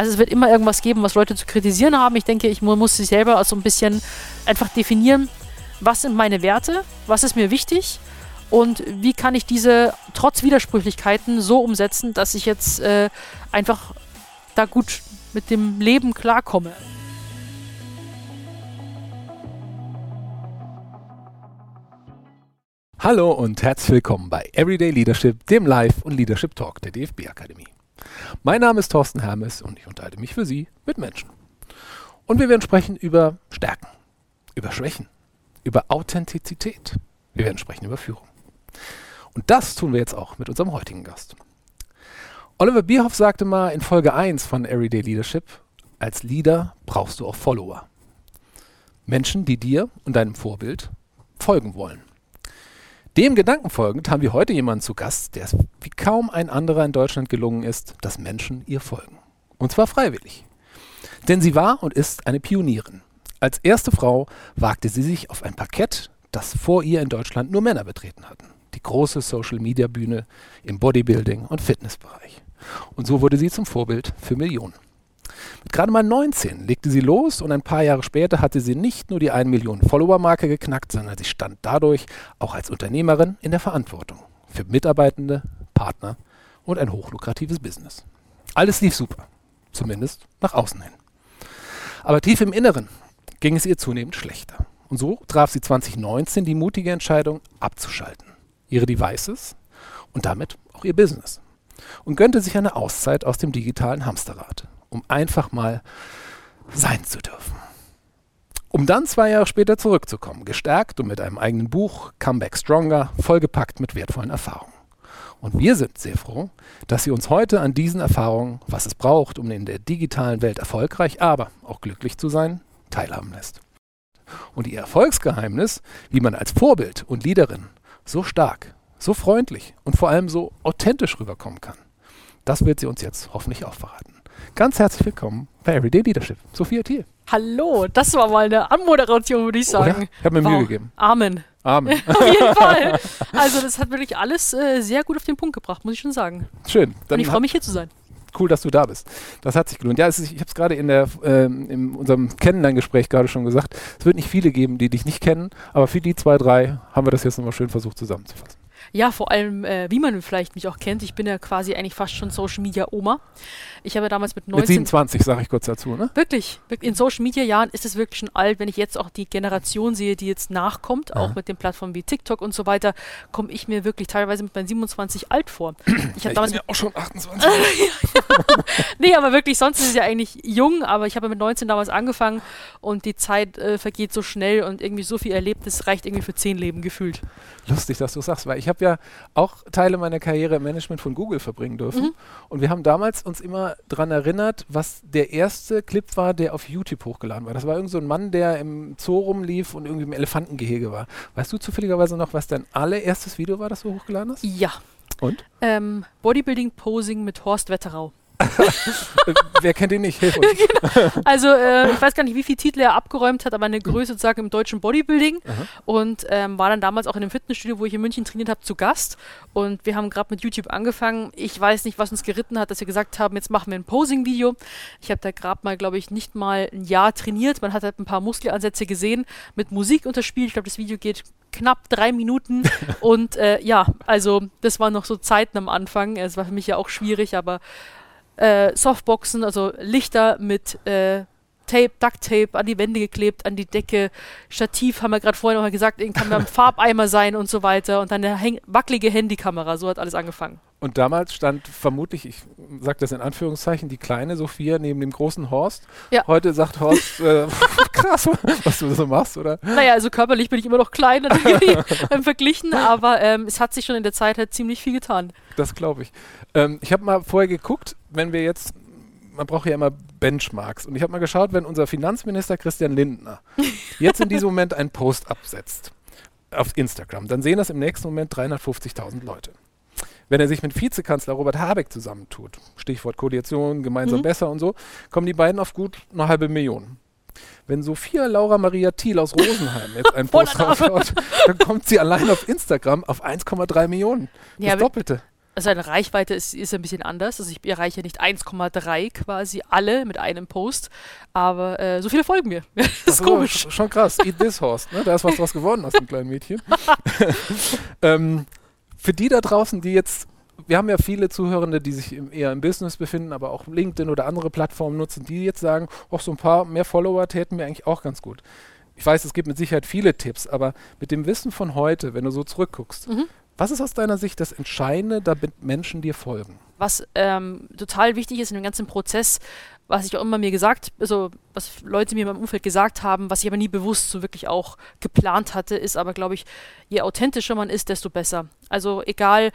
Also es wird immer irgendwas geben, was Leute zu kritisieren haben. Ich denke, ich muss sich selber so ein bisschen einfach definieren, was sind meine Werte, was ist mir wichtig und wie kann ich diese trotz Widersprüchlichkeiten so umsetzen, dass ich jetzt äh, einfach da gut mit dem Leben klarkomme. Hallo und herzlich willkommen bei Everyday Leadership, dem Live- und Leadership Talk der DFB Akademie. Mein Name ist Thorsten Hermes und ich unterhalte mich für Sie mit Menschen. Und wir werden sprechen über Stärken, über Schwächen, über Authentizität. Wir werden sprechen über Führung. Und das tun wir jetzt auch mit unserem heutigen Gast. Oliver Bierhoff sagte mal in Folge 1 von Everyday Leadership, als Leader brauchst du auch Follower. Menschen, die dir und deinem Vorbild folgen wollen. Dem Gedanken folgend haben wir heute jemanden zu Gast, der es wie kaum ein anderer in Deutschland gelungen ist, dass Menschen ihr folgen. Und zwar freiwillig. Denn sie war und ist eine Pionierin. Als erste Frau wagte sie sich auf ein Parkett, das vor ihr in Deutschland nur Männer betreten hatten. Die große Social-Media-Bühne im Bodybuilding- und Fitnessbereich. Und so wurde sie zum Vorbild für Millionen. Mit gerade mal 19 legte sie los und ein paar Jahre später hatte sie nicht nur die 1 Millionen Follower-Marke geknackt, sondern sie stand dadurch auch als Unternehmerin in der Verantwortung für Mitarbeitende, Partner und ein hochlukratives Business. Alles lief super, zumindest nach außen hin. Aber tief im Inneren ging es ihr zunehmend schlechter. Und so traf sie 2019 die mutige Entscheidung, abzuschalten. Ihre Devices und damit auch ihr Business. Und gönnte sich eine Auszeit aus dem digitalen Hamsterrad um einfach mal sein zu dürfen. Um dann zwei Jahre später zurückzukommen, gestärkt und mit einem eigenen Buch, Comeback Stronger, vollgepackt mit wertvollen Erfahrungen. Und wir sind sehr froh, dass sie uns heute an diesen Erfahrungen, was es braucht, um in der digitalen Welt erfolgreich, aber auch glücklich zu sein, teilhaben lässt. Und ihr Erfolgsgeheimnis, wie man als Vorbild und Leaderin so stark, so freundlich und vor allem so authentisch rüberkommen kann, das wird sie uns jetzt hoffentlich auch verraten. Ganz herzlich willkommen bei Everyday Leadership. Sophia Thiel. Hallo, das war mal eine Anmoderation, würde ich sagen. Oder? Ich habe mir wow. Mühe gegeben. Amen. Amen. auf jeden Fall. Also das hat wirklich alles äh, sehr gut auf den Punkt gebracht, muss ich schon sagen. Schön. Dann Und ich freue mich hier zu sein. Cool, dass du da bist. Das hat sich gelohnt. Ja, ist, ich habe es gerade in, äh, in unserem Kennenlerngespräch gerade schon gesagt. Es wird nicht viele geben, die dich nicht kennen, aber für die zwei, drei haben wir das jetzt nochmal schön versucht zusammenzufassen. Ja, vor allem, äh, wie man vielleicht mich auch kennt. Ich bin ja quasi eigentlich fast schon Social Media Oma. Ich habe ja damals mit 19. Mit 27, sage ich kurz dazu, ne? Wirklich. In Social Media Jahren ist es wirklich schon alt. Wenn ich jetzt auch die Generation sehe, die jetzt nachkommt, auch mit den Plattformen wie TikTok und so weiter, komme ich mir wirklich teilweise mit meinen 27 alt vor. Ich, ja, ich bin ja auch schon 28. nee, aber wirklich, sonst ist es ja eigentlich jung, aber ich habe mit 19 damals angefangen und die Zeit äh, vergeht so schnell und irgendwie so viel erlebt, das reicht irgendwie für zehn Leben gefühlt. Lustig, dass du sagst, weil ich habe ja auch Teile meiner Karriere im Management von Google verbringen dürfen. Mhm. Und wir haben damals uns immer daran erinnert, was der erste Clip war, der auf YouTube hochgeladen war. Das war irgend so ein Mann, der im Zoo rumlief und irgendwie im Elefantengehege war. Weißt du zufälligerweise noch, was dein allererstes Video war, das du hochgeladen hast? Ja. Und? Ähm, Bodybuilding Posing mit Horst Wetterau. Wer kennt ihn nicht? Hilf uns. genau. Also äh, ich weiß gar nicht, wie viele Titel er abgeräumt hat, aber eine Größe sozusagen im deutschen Bodybuilding Aha. und ähm, war dann damals auch in einem Fitnessstudio, wo ich in München trainiert habe, zu Gast und wir haben gerade mit YouTube angefangen. Ich weiß nicht, was uns geritten hat, dass wir gesagt haben, jetzt machen wir ein Posing-Video. Ich habe da gerade mal, glaube ich, nicht mal ein Jahr trainiert. Man hat halt ein paar Muskelansätze gesehen, mit Musik unterspielt. Ich glaube, das Video geht knapp drei Minuten und äh, ja, also das waren noch so Zeiten am Anfang. Es war für mich ja auch schwierig, aber äh, Softboxen, also Lichter mit äh, Tape, Ducktape an die Wände geklebt, an die Decke. Stativ haben wir gerade vorhin noch mal gesagt, kann beim Farbeimer sein und so weiter. Und dann eine wackelige Handykamera. So hat alles angefangen. Und damals stand vermutlich, ich sage das in Anführungszeichen, die kleine Sophia neben dem großen Horst. Ja. Heute sagt Horst, äh, krass, was du so machst, oder? Naja, also körperlich bin ich immer noch klein im Verglichen, aber ähm, es hat sich schon in der Zeit halt ziemlich viel getan. Das glaube ich. Ähm, ich habe mal vorher geguckt, wenn wir jetzt man braucht ja immer Benchmarks. Und ich habe mal geschaut, wenn unser Finanzminister Christian Lindner jetzt in diesem Moment einen Post absetzt auf Instagram, dann sehen das im nächsten Moment 350.000 Leute. Wenn er sich mit Vizekanzler Robert Habeck zusammentut, Stichwort Koalition, gemeinsam mhm. besser und so, kommen die beiden auf gut eine halbe Million. Wenn Sophia Laura Maria Thiel aus Rosenheim jetzt einen Post raushaut, dann kommt sie allein auf Instagram auf 1,3 Millionen. Das ja, Doppelte. Also eine Reichweite ist, ist ein bisschen anders. Also ich erreiche nicht 1,3 quasi alle mit einem Post, aber äh, so viele folgen mir. das ist komisch. sch- Schon krass. Eat this Horst, ne? Da ist was draus geworden aus dem kleinen Mädchen. ähm, für die da draußen, die jetzt, wir haben ja viele Zuhörende, die sich im, eher im Business befinden, aber auch LinkedIn oder andere Plattformen nutzen, die jetzt sagen, auch so ein paar mehr Follower täten mir eigentlich auch ganz gut. Ich weiß, es gibt mit Sicherheit viele Tipps, aber mit dem Wissen von heute, wenn du so zurückguckst, Mhm. was ist aus deiner Sicht das Entscheidende, damit Menschen dir folgen? was ähm, total wichtig ist in dem ganzen Prozess, was ich auch immer mir gesagt, also was Leute mir in meinem Umfeld gesagt haben, was ich aber nie bewusst so wirklich auch geplant hatte, ist aber, glaube ich, je authentischer man ist, desto besser. Also egal,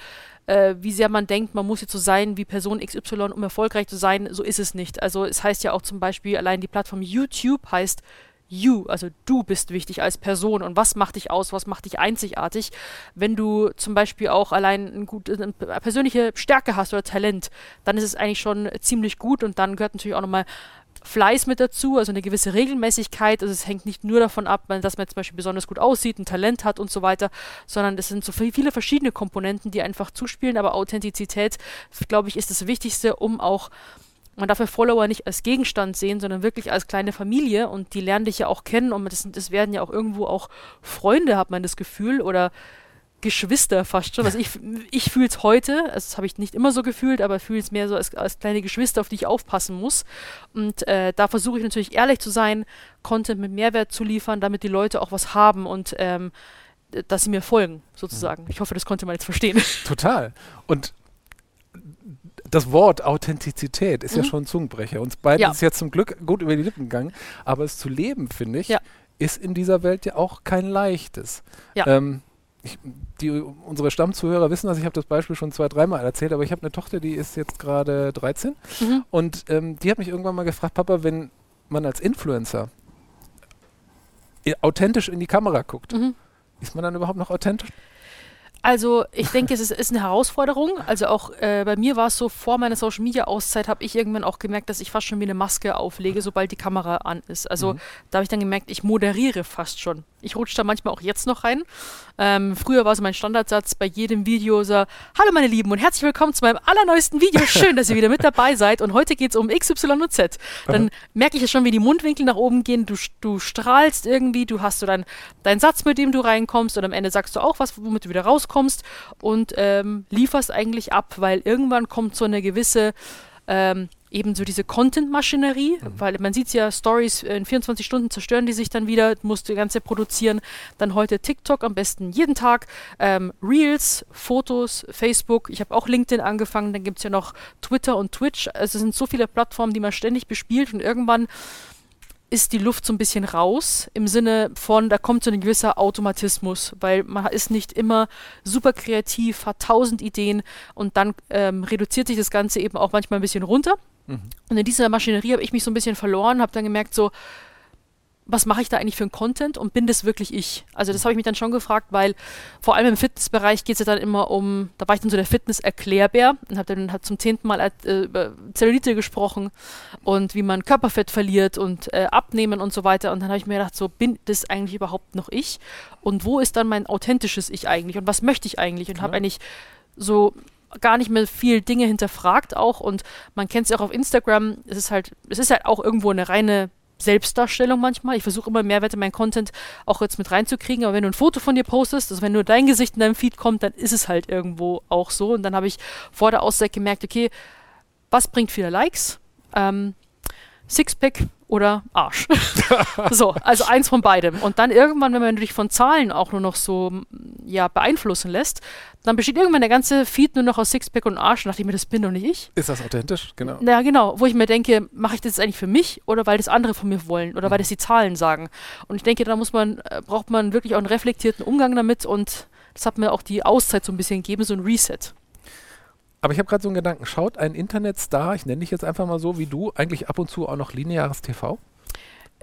äh, wie sehr man denkt, man muss jetzt so sein wie Person XY, um erfolgreich zu sein, so ist es nicht. Also es heißt ja auch zum Beispiel, allein die Plattform YouTube heißt You, also du bist wichtig als Person und was macht dich aus, was macht dich einzigartig. Wenn du zum Beispiel auch allein ein gut, eine persönliche Stärke hast oder Talent, dann ist es eigentlich schon ziemlich gut und dann gehört natürlich auch nochmal Fleiß mit dazu, also eine gewisse Regelmäßigkeit. Also es hängt nicht nur davon ab, dass man zum Beispiel besonders gut aussieht, ein Talent hat und so weiter, sondern es sind so viel- viele verschiedene Komponenten, die einfach zuspielen. Aber Authentizität, glaube ich, ist das Wichtigste, um auch man darf ja Follower nicht als Gegenstand sehen, sondern wirklich als kleine Familie und die lernen dich ja auch kennen und das, das werden ja auch irgendwo auch Freunde, hat man das Gefühl, oder Geschwister fast schon. Also ich, ich fühle es heute, also das habe ich nicht immer so gefühlt, aber fühle es mehr so als, als kleine Geschwister, auf die ich aufpassen muss. Und äh, da versuche ich natürlich ehrlich zu sein, Content mit Mehrwert zu liefern, damit die Leute auch was haben und ähm, dass sie mir folgen, sozusagen. Ich hoffe, das konnte man jetzt verstehen. Total. Und das Wort Authentizität ist ja Mhm. schon ein Zungenbrecher. Uns beiden Ja. ist jetzt zum Glück gut über die Lippen gegangen, aber es zu leben, finde ich, Ja. ist in dieser Welt ja auch kein leichtes. Ja. Ähm, ich, die, unsere Stammzuhörer wissen das, ich habe das Beispiel schon zwei, dreimal erzählt, aber ich habe eine Tochter, die ist jetzt gerade 13 Mhm. und ähm, die hat mich irgendwann mal gefragt, Papa, wenn man als Influencer authentisch in die Kamera guckt, Mhm. ist man dann überhaupt noch authentisch? Also ich denke, es ist, ist eine Herausforderung. Also auch äh, bei mir war es so, vor meiner Social Media Auszeit habe ich irgendwann auch gemerkt, dass ich fast schon wie eine Maske auflege, sobald die Kamera an ist. Also Mhm. da habe ich dann gemerkt, ich moderiere fast schon. Ich rutsche da manchmal auch jetzt noch rein. Ähm, früher war so mein Standardsatz bei jedem Video so, hallo meine Lieben und herzlich willkommen zu meinem allerneuesten Video. Schön, dass ihr wieder mit dabei seid. Und heute geht es um X, Y und Z. Dann merke ich ja schon, wie die Mundwinkel nach oben gehen. Du, du strahlst irgendwie, du hast so deinen deinen Satz, mit dem du reinkommst und am Ende sagst du auch was, womit du wieder rauskommst und ähm, lieferst eigentlich ab, weil irgendwann kommt so eine gewisse ähm, eben so diese Content-Maschinerie, weil man sieht ja, Stories in 24 Stunden zerstören die sich dann wieder, musst du die ganze produzieren. Dann heute TikTok am besten jeden Tag, ähm, Reels, Fotos, Facebook. Ich habe auch LinkedIn angefangen, dann gibt es ja noch Twitter und Twitch. Also es sind so viele Plattformen, die man ständig bespielt und irgendwann ist die Luft so ein bisschen raus im Sinne von, da kommt so ein gewisser Automatismus, weil man ist nicht immer super kreativ, hat tausend Ideen und dann ähm, reduziert sich das Ganze eben auch manchmal ein bisschen runter. Mhm. Und in dieser Maschinerie habe ich mich so ein bisschen verloren, habe dann gemerkt, so, was mache ich da eigentlich für einen Content und bin das wirklich ich? Also das habe ich mich dann schon gefragt, weil vor allem im Fitnessbereich geht es ja dann immer um, da war ich dann so der Fitness-Erklärbär und habe dann hab zum zehnten Mal äh, über Zellulite gesprochen und wie man Körperfett verliert und äh, abnehmen und so weiter. Und dann habe ich mir gedacht, so bin das eigentlich überhaupt noch ich? Und wo ist dann mein authentisches Ich eigentlich? Und was möchte ich eigentlich? Und habe Ja. eigentlich so gar nicht mehr viel Dinge hinterfragt auch und man kennt es ja auch auf Instagram, es ist halt, es ist halt auch irgendwo eine reine Selbstdarstellung manchmal. Ich versuche immer Mehrwert in meinen Content auch jetzt mit reinzukriegen, aber wenn du ein Foto von dir postest, also wenn nur dein Gesicht in deinem Feed kommt, dann ist es halt irgendwo auch so. Und dann habe ich vor der Auszeit gemerkt, okay, was bringt viele Likes? Ähm, Sixpack oder Arsch. so, also eins von beidem. Und dann irgendwann, wenn man dich von Zahlen auch nur noch so ja, beeinflussen lässt, dann besteht irgendwann der ganze Feed nur noch aus Sixpack und Arsch. Und dachte ich mir, das bin doch nicht ich. Ist das authentisch? Genau. Ja, genau. Wo ich mir denke, mache ich das jetzt eigentlich für mich oder weil das andere von mir wollen oder weil Mhm. das die Zahlen sagen. Und ich denke, da muss man, äh, braucht man wirklich auch einen reflektierten Umgang damit und das hat mir auch die Auszeit so ein bisschen gegeben, so ein Reset. Aber ich habe gerade so einen Gedanken. Schaut ein Internetstar, ich nenne dich jetzt einfach mal so wie du, eigentlich ab und zu auch noch lineares TV?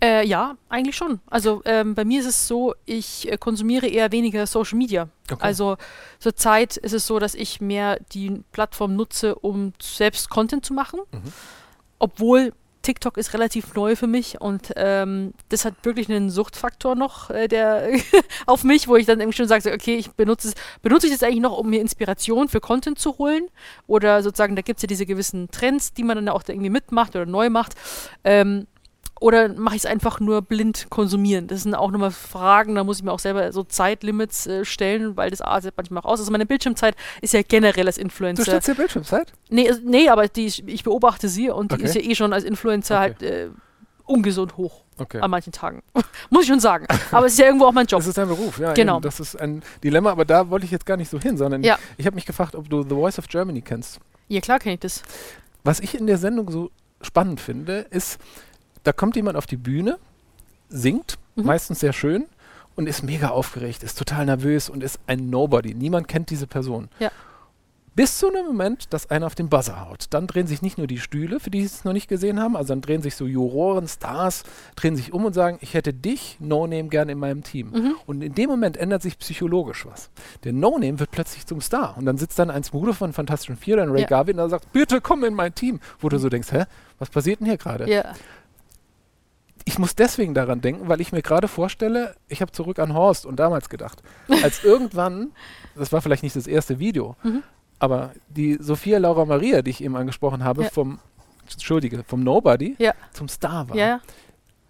Äh, ja, eigentlich schon. Also ähm, bei mir ist es so, ich äh, konsumiere eher weniger Social Media. Okay. Also zurzeit ist es so, dass ich mehr die Plattform nutze, um selbst Content zu machen. Mhm. Obwohl TikTok ist relativ neu für mich und ähm, das hat wirklich einen Suchtfaktor noch, äh, der auf mich, wo ich dann irgendwie schon sage, okay, ich benutze es, benutze ich das eigentlich noch, um mir Inspiration für Content zu holen? Oder sozusagen, da gibt es ja diese gewissen Trends, die man dann auch irgendwie mitmacht oder neu macht. Ähm, oder mache ich es einfach nur blind konsumieren? Das sind auch nochmal Fragen, da muss ich mir auch selber so Zeitlimits äh, stellen, weil das artet manchmal auch aus. Also meine Bildschirmzeit ist ja generell als Influencer. Du stellst dir Bildschirmzeit? Nee, nee aber die, ich beobachte sie und okay. die ist ja eh schon als Influencer okay. halt äh, ungesund hoch. Okay. An manchen Tagen. Muss ich schon sagen. Aber es ist ja irgendwo auch mein Job. Das ist dein Beruf, ja. Genau. Eben. Das ist ein Dilemma, aber da wollte ich jetzt gar nicht so hin, sondern ja. ich habe mich gefragt, ob du The Voice of Germany kennst. Ja, klar kenne ich das. Was ich in der Sendung so spannend finde, ist, da kommt jemand auf die Bühne, singt, mhm. meistens sehr schön und ist mega aufgeregt, ist total nervös und ist ein Nobody. Niemand kennt diese Person. Ja. Bis zu einem Moment, dass einer auf den Buzzer haut. Dann drehen sich nicht nur die Stühle, für die sie es noch nicht gesehen haben, also dann drehen sich so Juroren, Stars, drehen sich um und sagen, ich hätte dich, No-Name, gerne in meinem Team. Mhm. Und in dem Moment ändert sich psychologisch was. Der No-Name wird plötzlich zum Star. Und dann sitzt dann ein Smude von Fantastischen Vier, dann Ray ja. Garvin, und sagt, bitte komm in mein Team. Wo du so denkst, hä, was passiert denn hier gerade? Ja ich muss deswegen daran denken, weil ich mir gerade vorstelle, ich habe zurück an Horst und damals gedacht, als irgendwann, das war vielleicht nicht das erste Video, mhm. aber die Sophia Laura Maria, die ich eben angesprochen habe, ja. vom, Entschuldige, vom Nobody ja. zum Star war. Ja.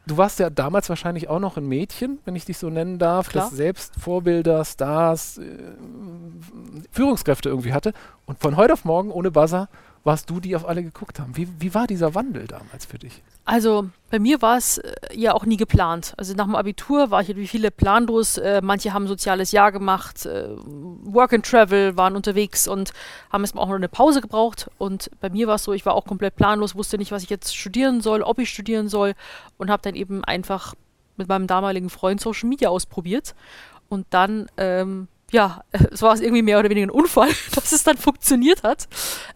Du warst ja damals wahrscheinlich auch noch ein Mädchen, wenn ich dich so nennen darf, Klar. das selbst Vorbilder, Stars, äh, Führungskräfte irgendwie hatte und von heute auf morgen ohne Buzzer warst du, die auf alle geguckt haben. Wie, wie war dieser Wandel damals für dich? Also bei mir war es äh, ja auch nie geplant. Also nach dem Abitur war ich wie viele planlos. Äh, manche haben soziales Jahr gemacht, äh, Work and Travel, waren unterwegs und haben erstmal auch noch eine Pause gebraucht. Und bei mir war es so, ich war auch komplett planlos, wusste nicht, was ich jetzt studieren soll, ob ich studieren soll und habe dann eben einfach mit meinem damaligen Freund Social Media ausprobiert. Und dann ähm, ja, es war irgendwie mehr oder weniger ein Unfall, dass es dann funktioniert hat.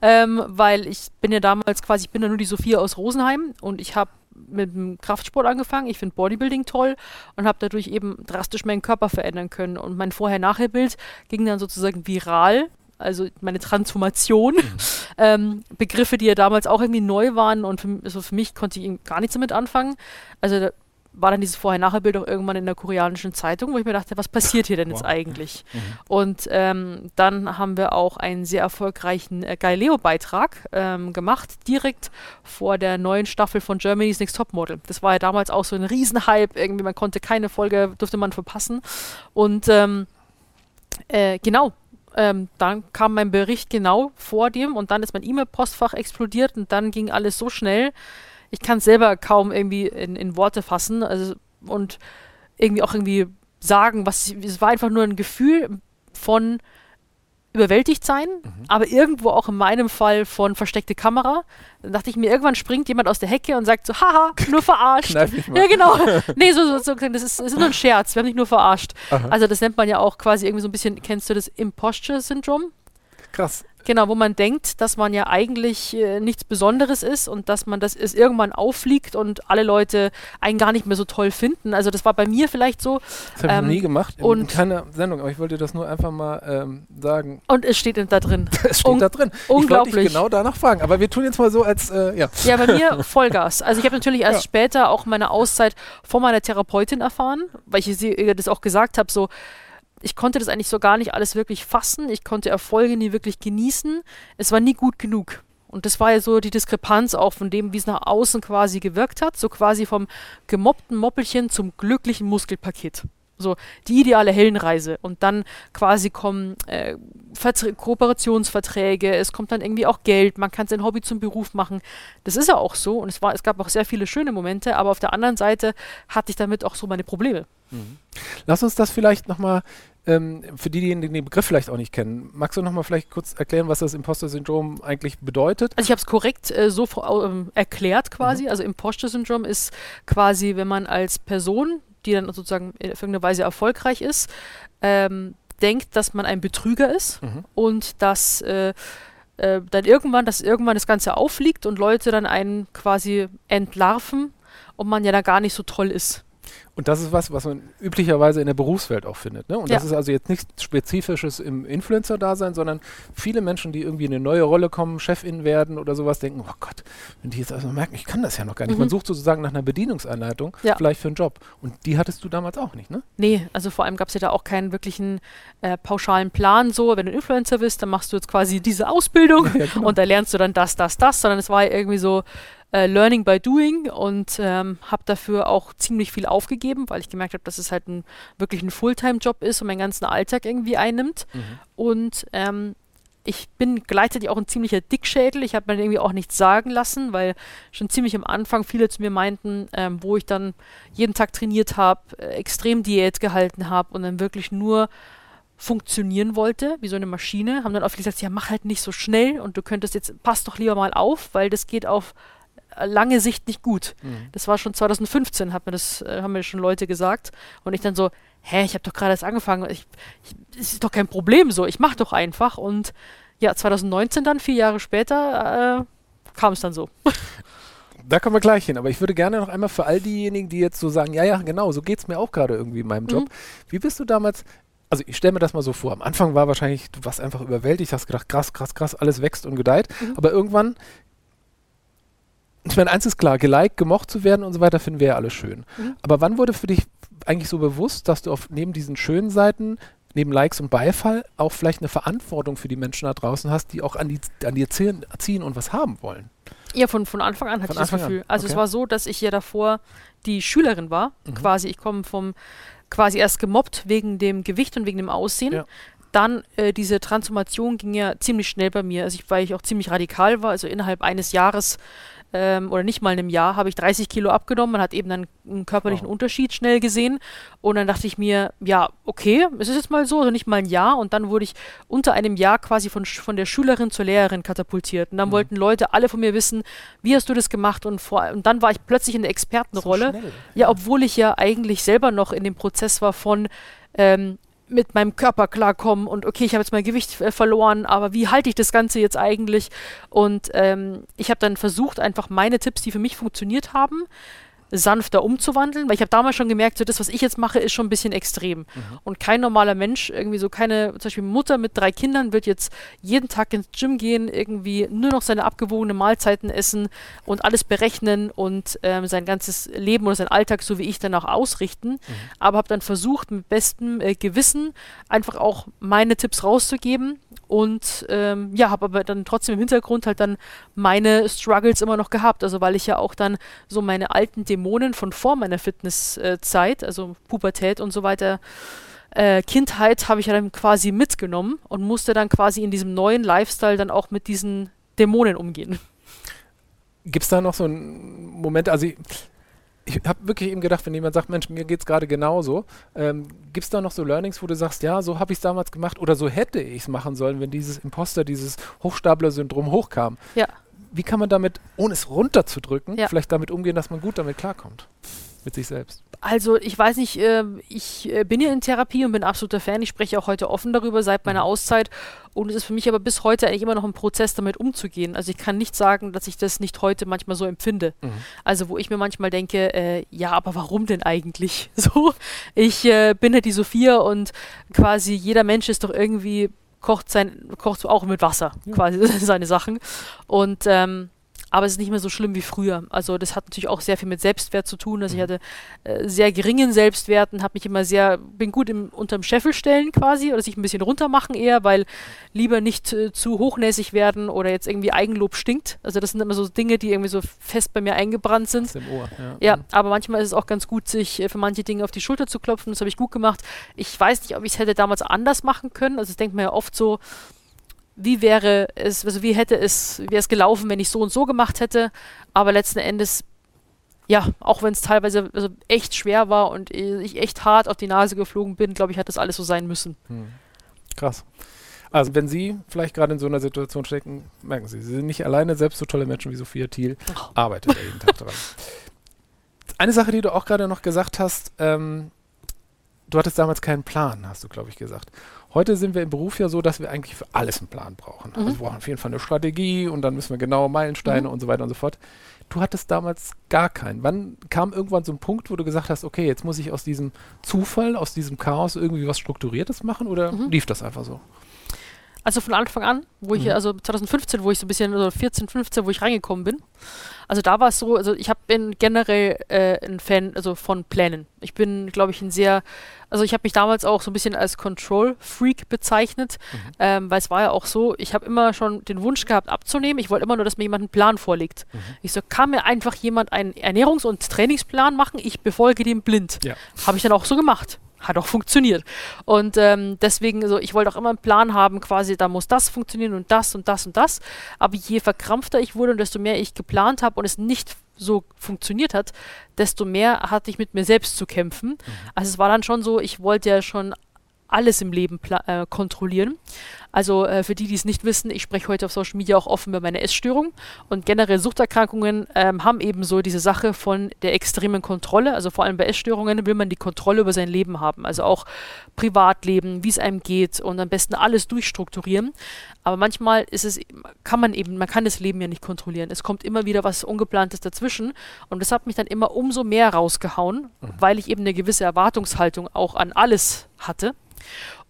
Ähm, weil ich bin ja damals quasi, ich bin ja nur die Sophia aus Rosenheim und ich habe mit dem Kraftsport angefangen. Ich finde Bodybuilding toll und habe dadurch eben drastisch meinen Körper verändern können. Und mein Vorher-Nachher-Bild ging dann sozusagen viral. Also meine Transformation. Mhm. Ähm, Begriffe, die ja damals auch irgendwie neu waren und für, also für mich konnte ich gar nichts damit anfangen. Also war dann dieses Vorher-Nachher-Bild auch irgendwann in der koreanischen Zeitung, wo ich mir dachte, was passiert hier denn wow. jetzt eigentlich? Mhm. Und ähm, dann haben wir auch einen sehr erfolgreichen äh, Galileo-Beitrag ähm, gemacht, direkt vor der neuen Staffel von Germany's Next Topmodel. Das war ja damals auch so ein Riesenhype, irgendwie man konnte keine Folge, durfte man verpassen. Und ähm, äh, genau, ähm, dann kam mein Bericht genau vor dem und dann ist mein E-Mail-Postfach explodiert und dann ging alles so schnell, ich kann es selber kaum irgendwie in, in Worte fassen also, und irgendwie auch irgendwie sagen, was es war einfach nur ein Gefühl von überwältigt sein, mhm. aber irgendwo auch in meinem Fall von versteckte Kamera. Dann dachte ich mir, irgendwann springt jemand aus der Hecke und sagt so, haha, nur verarscht. ja, genau. nee, so, so, so, das, ist, das ist nur ein Scherz, wir haben dich nur verarscht. Aha. Also das nennt man ja auch quasi irgendwie so ein bisschen, kennst du das Imposture-Syndrom? Krass. Genau, wo man denkt, dass man ja eigentlich äh, nichts Besonderes ist und dass man das ist irgendwann auffliegt und alle Leute einen gar nicht mehr so toll finden. Also das war bei mir vielleicht so. Das habe ich ähm, noch nie gemacht in, und keiner Sendung, aber ich wollte das nur einfach mal ähm, sagen. Und es steht da drin. es steht Un da drin. Unglaublich. Ich wollte genau danach fragen, aber wir tun jetzt mal so als, äh, ja. Ja, bei mir Vollgas. Also ich habe natürlich erst ja. später auch meine Auszeit von meiner Therapeutin erfahren, weil ich ihr das auch gesagt habe, so ich konnte das eigentlich so gar nicht alles wirklich fassen. Ich konnte Erfolge nie wirklich genießen. Es war nie gut genug. Und das war ja so die Diskrepanz auch von dem, wie es nach außen quasi gewirkt hat. So quasi vom gemobbten Moppelchen zum glücklichen Muskelpaket. So die ideale Heldenreise. Und dann quasi kommen äh, Kooperationsverträge, es kommt dann irgendwie auch Geld, man kann sein Hobby zum Beruf machen. Das ist ja auch so. Und es, war, es gab auch sehr viele schöne Momente, aber auf der anderen Seite hatte ich damit auch so meine Probleme. Mhm. Lass uns das vielleicht nochmal, ähm, für diejenigen, die den Begriff vielleicht auch nicht kennen, magst du nochmal vielleicht kurz erklären, was das Imposter-Syndrom eigentlich bedeutet? Also ich habe es korrekt äh, so ähm, erklärt quasi. Mhm. Also Imposter-Syndrom ist quasi, wenn man als Person, die dann sozusagen in irgendeiner Weise erfolgreich ist, ähm, denkt, dass man ein Betrüger ist mhm. und dass äh, äh, dann irgendwann, dass irgendwann das Ganze auffliegt und Leute dann einen quasi entlarven und man ja da gar nicht so toll ist Und das ist was, was man üblicherweise in der Berufswelt auch findet. Ne? Und ja. das ist also jetzt nichts Spezifisches im Influencer-Dasein, sondern viele Menschen, die irgendwie in eine neue Rolle kommen, Chefin werden oder sowas, denken, oh Gott, wenn die jetzt also merken, ich kann das ja noch gar nicht. Mhm. Man sucht sozusagen nach einer Bedienungsanleitung, ja. vielleicht für einen Job. Und die hattest du damals auch nicht, ne? Nee, also vor allem gab es ja da auch keinen wirklichen äh, pauschalen Plan so, wenn du Influencer bist, dann machst du jetzt quasi diese Ausbildung ja, genau. und da lernst du dann das, das, das, sondern es war ja irgendwie so, äh, Learning by Doing und ähm, habe dafür auch ziemlich viel aufgegeben, weil ich gemerkt habe, dass es halt ein, wirklich ein Fulltime-Job ist und meinen ganzen Alltag irgendwie einnimmt. Mhm. Und ähm, ich bin gleichzeitig auch ein ziemlicher Dickschädel. Ich habe mir irgendwie auch nichts sagen lassen, weil schon ziemlich am Anfang viele zu mir meinten, ähm, wo ich dann jeden Tag trainiert habe, äh, extrem Diät gehalten habe und dann wirklich nur funktionieren wollte, wie so eine Maschine, haben dann oft gesagt, ja, mach halt nicht so schnell und du könntest jetzt, pass doch lieber mal auf, weil das geht auf lange Sicht nicht gut. Mhm. Das war schon 2015, hat mir das, äh, haben mir schon Leute gesagt. Und ich dann so, hä, ich habe doch gerade erst angefangen. Ich, ich, ist doch kein Problem so. Ich mache doch einfach. Und ja, 2019 dann, vier Jahre später, äh, kam es dann so. Da kommen wir gleich hin, aber ich würde gerne noch einmal für all diejenigen, die jetzt so sagen, ja, ja, genau, so geht es mir auch gerade irgendwie in meinem Job. Mhm. Wie bist du damals also ich stelle mir das mal so vor. Am Anfang war wahrscheinlich, du warst einfach überwältigt, hast gedacht, krass, krass, krass, alles wächst und gedeiht. Mhm. Aber irgendwann ich meine, eins ist klar, geliked, gemocht zu werden und so weiter, finden wir ja alle schön. Mhm. Aber wann wurde für dich eigentlich so bewusst, dass du auf neben diesen schönen Seiten, neben Likes und Beifall, auch vielleicht eine Verantwortung für die Menschen da draußen hast, die auch an, die, an dir ziehen, ziehen und was haben wollen? Ja, von, von Anfang an hatte von ich Anfang das Gefühl. An. Also okay. es war so, dass ich ja davor die Schülerin war, mhm. quasi. Ich komme vom quasi erst gemobbt wegen dem Gewicht und wegen dem Aussehen. Ja dann äh, diese Transformation ging ja ziemlich schnell bei mir, also ich, weil ich auch ziemlich radikal war, also innerhalb eines Jahres ähm, oder nicht mal in einem Jahr habe ich 30 Kilo abgenommen. Man hat eben dann einen körperlichen wow. Unterschied schnell gesehen. Und dann dachte ich mir, ja, okay, es ist jetzt mal so, also nicht mal ein Jahr. Und dann wurde ich unter einem Jahr quasi von, von der Schülerin zur Lehrerin katapultiert. Und dann mhm. wollten Leute alle von mir wissen, wie hast du das gemacht? Und, vor, und dann war ich plötzlich in der Expertenrolle. So ja, obwohl ich ja eigentlich selber noch in dem Prozess war von, ähm, mit meinem Körper klarkommen und okay, ich habe jetzt mein Gewicht äh, verloren, aber wie halte ich das Ganze jetzt eigentlich? Und ähm, ich habe dann versucht, einfach meine Tipps, die für mich funktioniert haben, sanfter umzuwandeln, weil ich habe damals schon gemerkt, so das, was ich jetzt mache, ist schon ein bisschen extrem. Mhm. Und kein normaler Mensch, irgendwie so keine, zum Beispiel Mutter mit drei Kindern, wird jetzt jeden Tag ins Gym gehen, irgendwie nur noch seine abgewogenen Mahlzeiten essen und alles berechnen und ähm, sein ganzes Leben oder sein Alltag so wie ich dann auch ausrichten. Mhm. Aber habe dann versucht, mit bestem äh, Gewissen einfach auch meine Tipps rauszugeben und ähm, ja, habe aber dann trotzdem im Hintergrund halt dann meine Struggles immer noch gehabt. Also weil ich ja auch dann so meine alten Dämonen von vor meiner Fitnesszeit, äh, also Pubertät und so weiter, äh, Kindheit habe ich dann quasi mitgenommen und musste dann quasi in diesem neuen Lifestyle dann auch mit diesen Dämonen umgehen. Gibt es da noch so einen Moment, also ich, ich habe wirklich eben gedacht, wenn jemand sagt, Mensch, mir geht es gerade genauso, ähm, gibt es da noch so Learnings, wo du sagst, ja, so habe ich es damals gemacht oder so hätte ich es machen sollen, wenn dieses Imposter, dieses Hochstapler-Syndrom hochkam? Ja. Wie kann man damit, ohne es runterzudrücken, ja. vielleicht damit umgehen, dass man gut damit klarkommt? Mit sich selbst. Also ich weiß nicht, äh, ich äh, bin ja in Therapie und bin absoluter Fan. Ich spreche auch heute offen darüber seit meiner mhm. Auszeit. Und es ist für mich aber bis heute eigentlich immer noch ein Prozess, damit umzugehen. Also ich kann nicht sagen, dass ich das nicht heute manchmal so empfinde. Mhm. Also wo ich mir manchmal denke, äh, ja, aber warum denn eigentlich? So, ich äh, bin halt die Sophia und quasi jeder Mensch ist doch irgendwie kocht sein kocht auch mit Wasser ja. quasi seine Sachen und ähm, aber es ist nicht mehr so schlimm wie früher. Also das hat natürlich auch sehr viel mit Selbstwert zu tun. Also mhm. ich hatte äh, sehr geringen Selbstwert und habe mich immer sehr, bin gut im, unterm Scheffel stellen quasi oder sich ein bisschen runter machen eher, weil lieber nicht äh, zu hochnäsig werden oder jetzt irgendwie Eigenlob stinkt. Also das sind immer so Dinge, die irgendwie so fest bei mir eingebrannt sind. Das im Ohr, ja. ja, mhm. aber manchmal ist es auch ganz gut, sich äh, für manche Dinge auf die Schulter zu klopfen. Das habe ich gut gemacht. Ich weiß nicht, ob ich es hätte damals anders machen können. Also ich denke mir ja oft so, wie wäre es, also wie hätte es, wäre es gelaufen, wenn ich so und so gemacht hätte. Aber letzten Endes, ja, auch wenn es teilweise also echt schwer war und ich echt hart auf die Nase geflogen bin, glaube ich, hat das alles so sein müssen. Hm. Krass. Also wenn Sie vielleicht gerade in so einer Situation stecken, merken Sie, Sie sind nicht alleine, selbst so tolle Menschen wie Sophia Thiel, oh. arbeitet jeden Tag daran. Eine Sache, die du auch gerade noch gesagt hast, ähm, du hattest damals keinen Plan, hast du, glaube ich, gesagt. Heute sind wir im Beruf ja so, dass wir eigentlich für alles einen Plan brauchen. Mhm. Also wir brauchen auf jeden Fall eine Strategie und dann müssen wir genaue Meilensteine mhm. und so weiter und so fort. Du hattest damals gar keinen. Wann kam irgendwann so ein Punkt, wo du gesagt hast, okay, jetzt muss ich aus diesem Zufall, aus diesem Chaos irgendwie was Strukturiertes machen oder mhm. lief das einfach so? Also von Anfang an, wo ich, mhm. also 2015, wo ich so ein bisschen, oder 14, 15, wo ich reingekommen bin. Also da war es so, also ich hab, bin generell äh, ein Fan also von Plänen. Ich bin, glaube ich, ein sehr, also ich habe mich damals auch so ein bisschen als Control-Freak bezeichnet, mhm. ähm, weil es war ja auch so, ich habe immer schon den Wunsch gehabt abzunehmen. Ich wollte immer nur, dass mir jemand einen Plan vorlegt. Mhm. Ich so, kann mir einfach jemand einen Ernährungs- und Trainingsplan machen? Ich befolge den blind. Ja. Habe ich dann auch so gemacht hat auch funktioniert. Und ähm, deswegen, so, ich wollte auch immer einen Plan haben, quasi, da muss das funktionieren und das und das und das. Aber je verkrampfter ich wurde und desto mehr ich geplant habe und es nicht so funktioniert hat, desto mehr hatte ich mit mir selbst zu kämpfen. Mhm. Also es war dann schon so, ich wollte ja schon alles im Leben äh, kontrollieren. Also äh, für die, die es nicht wissen, ich spreche heute auf Social Media auch offen über meine Essstörung und generell Suchterkrankungen ähm, haben eben so diese Sache von der extremen Kontrolle. Also vor allem bei Essstörungen will man die Kontrolle über sein Leben haben, also auch Privatleben, wie es einem geht und am besten alles durchstrukturieren. Aber manchmal ist es, kann man eben, man kann das Leben ja nicht kontrollieren. Es kommt immer wieder was Ungeplantes dazwischen und das hat mich dann immer umso mehr rausgehauen, mhm. weil ich eben eine gewisse Erwartungshaltung auch an alles hatte.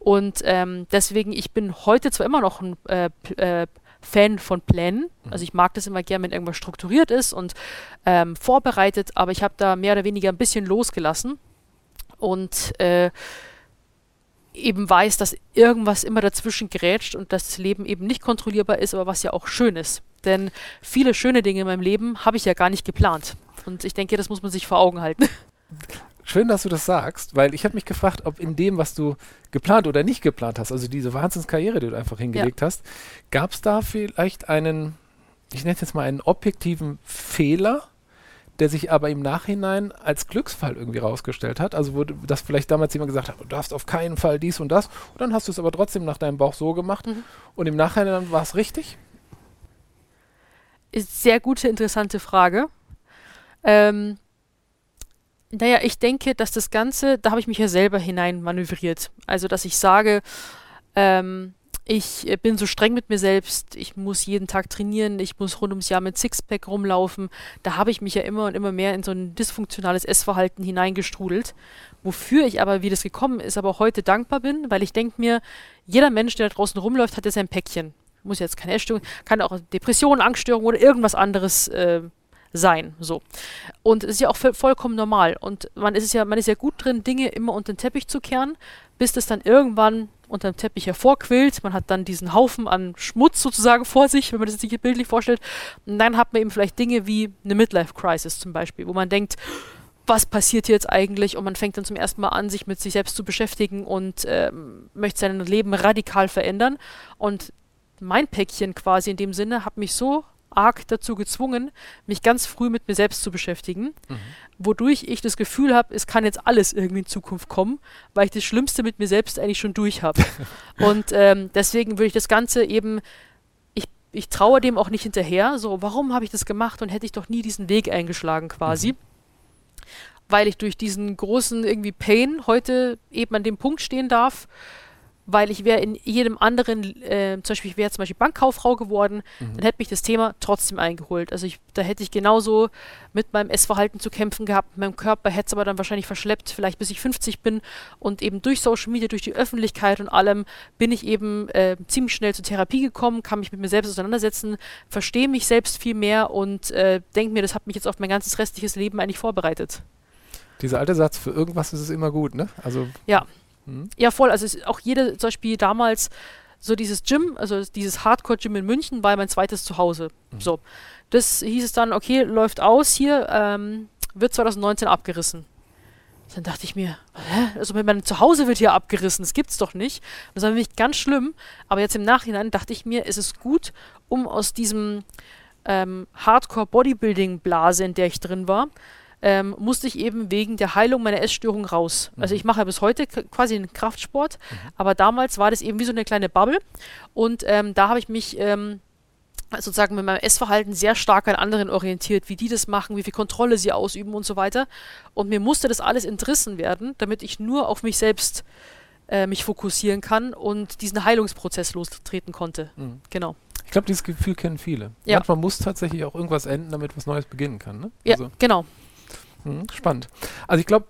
Und ähm, deswegen, ich bin heute zwar immer noch ein äh, äh, Fan von Plänen. Mhm. Also ich mag das immer gern, wenn irgendwas strukturiert ist und ähm, vorbereitet, aber ich habe da mehr oder weniger ein bisschen losgelassen und äh, eben weiß, dass irgendwas immer dazwischen grätscht und das Leben eben nicht kontrollierbar ist, aber was ja auch schön ist. Denn viele schöne Dinge in meinem Leben habe ich ja gar nicht geplant. Und ich denke, das muss man sich vor Augen halten. Schön, dass du das sagst, weil ich habe mich gefragt, ob in dem, was du geplant oder nicht geplant hast, also diese Wahnsinnskarriere, die du einfach hingelegt ja. hast, gab es da vielleicht einen, ich nenne es jetzt mal einen objektiven Fehler, der sich aber im Nachhinein als Glücksfall irgendwie rausgestellt hat. Also wurde das vielleicht damals jemand gesagt hat, du darfst auf keinen Fall dies und das. Und dann hast du es aber trotzdem nach deinem Bauch so gemacht. Mhm. Und im Nachhinein war es richtig? Ist sehr gute, interessante Frage. Ähm, naja, ich denke, dass das Ganze, da habe ich mich ja selber hinein manövriert. Also, dass ich sage, ähm, ich bin so streng mit mir selbst, ich muss jeden Tag trainieren, ich muss rund ums Jahr mit Sixpack rumlaufen. Da habe ich mich ja immer und immer mehr in so ein dysfunktionales Essverhalten hineingestrudelt. Wofür ich aber, wie das gekommen ist, aber heute dankbar bin, weil ich denke mir, jeder Mensch, der da draußen rumläuft, hat ja sein Päckchen. Muss jetzt keine Essstörung, kann auch Depression, Angststörung oder irgendwas anderes äh, sein. So. Und es ist ja auch vollkommen normal. Und man ist ja, man ist ja gut drin, Dinge immer unter den Teppich zu kehren, bis das dann irgendwann unter dem Teppich hervorquillt. Man hat dann diesen Haufen an Schmutz sozusagen vor sich, wenn man das sich bildlich vorstellt. Und dann hat man eben vielleicht Dinge wie eine Midlife-Crisis zum Beispiel, wo man denkt, was passiert hier jetzt eigentlich? Und man fängt dann zum ersten Mal an, sich mit sich selbst zu beschäftigen und ähm, möchte sein Leben radikal verändern. Und mein Päckchen quasi in dem Sinne hat mich so arg dazu gezwungen, mich ganz früh mit mir selbst zu beschäftigen, mhm. wodurch ich das Gefühl habe, es kann jetzt alles irgendwie in Zukunft kommen, weil ich das Schlimmste mit mir selbst eigentlich schon durch habe. und ähm, deswegen würde ich das Ganze eben, ich, ich traue dem auch nicht hinterher, so, warum habe ich das gemacht und hätte ich doch nie diesen Weg eingeschlagen quasi. Mhm. Weil ich durch diesen großen irgendwie Pain heute eben an dem Punkt stehen darf, weil ich wäre in jedem anderen, äh, zum Beispiel, ich wäre zum Beispiel Bankkauffrau geworden, mhm. dann hätte mich das Thema trotzdem eingeholt. Also ich, da hätte ich genauso mit meinem Essverhalten zu kämpfen gehabt, mit meinem Körper hätte es aber dann wahrscheinlich verschleppt, vielleicht bis ich 50 bin und eben durch Social Media, durch die Öffentlichkeit und allem bin ich eben äh, ziemlich schnell zur Therapie gekommen, kann mich mit mir selbst auseinandersetzen, verstehe mich selbst viel mehr und äh, denke mir, das hat mich jetzt auf mein ganzes restliches Leben eigentlich vorbereitet. Dieser alte Satz, für irgendwas ist es immer gut, ne? Also ja. Mhm. Ja, voll. Also auch jede, zum Beispiel damals so dieses Gym, also dieses Hardcore-Gym in München war mein zweites Zuhause. Mhm. So. Das hieß es dann, okay, läuft aus hier, ähm, wird 2019 abgerissen. Dann dachte ich mir, hä? also mein Zuhause wird hier abgerissen, das gibt's doch nicht. Das war nämlich ganz schlimm. Aber jetzt im Nachhinein dachte ich mir, es ist gut, um aus diesem ähm, Hardcore-Bodybuilding-Blase, in der ich drin war, ähm, musste ich eben wegen der Heilung meiner Essstörung raus. Also mhm. Also ich mache ja bis heute quasi einen Kraftsport, mhm. aber damals war das eben wie so eine kleine Bubble und ähm, da habe ich mich ähm, sozusagen mit meinem Essverhalten sehr stark an anderen orientiert, wie die das machen, wie viel Kontrolle sie ausüben und so weiter. Und mir musste das alles entrissen werden, damit ich nur auf mich selbst äh, mich fokussieren kann und diesen Heilungsprozess lostreten konnte. Mhm. Genau. Ich glaube, dieses Gefühl kennen viele. Ja. Manchmal muss tatsächlich auch irgendwas enden, damit was Neues beginnen kann. Ne? Ja, also, genau. Mh, spannend. Also ich glaube,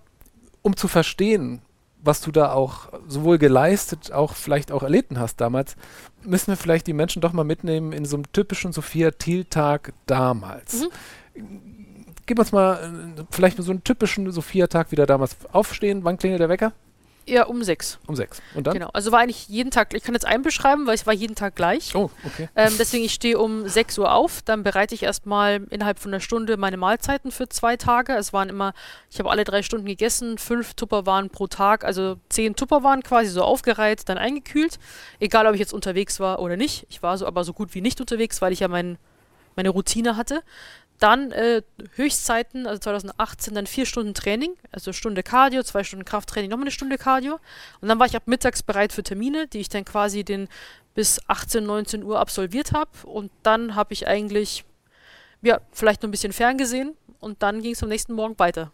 um zu verstehen, was du da auch sowohl geleistet, auch vielleicht auch erlitten hast damals, müssen wir vielleicht die Menschen doch mal mitnehmen in so einem typischen Sophia Thiel-Tag damals. Mhm. Gib uns mal äh, vielleicht so einen typischen Sophia-Tag wieder damals aufstehen. Wann klingelt der Wecker? Ja, um sechs. Um sechs. Und dann? Genau. Also war eigentlich jeden Tag, ich kann jetzt einen beschreiben, weil es war jeden Tag gleich. Oh, okay. Ähm, deswegen, ich stehe um 6 Uhr auf, dann bereite ich erstmal innerhalb von einer Stunde meine Mahlzeiten für zwei Tage. Es waren immer, ich habe alle drei Stunden gegessen, fünf Tupperwaren pro Tag, also zehn Tupperwaren quasi so aufgereiht, dann eingekühlt. Egal, ob ich jetzt unterwegs war oder nicht. Ich war so aber so gut wie nicht unterwegs, weil ich ja mein, meine Routine hatte. Dann äh, Höchstzeiten, also 2018 dann vier Stunden Training, also Stunde Cardio, zwei Stunden Krafttraining, nochmal eine Stunde Cardio. Und dann war ich ab mittags bereit für Termine, die ich dann quasi den bis 18, 19 Uhr absolviert habe. Und dann habe ich eigentlich, ja, vielleicht noch ein bisschen ferngesehen und dann ging es am nächsten Morgen weiter.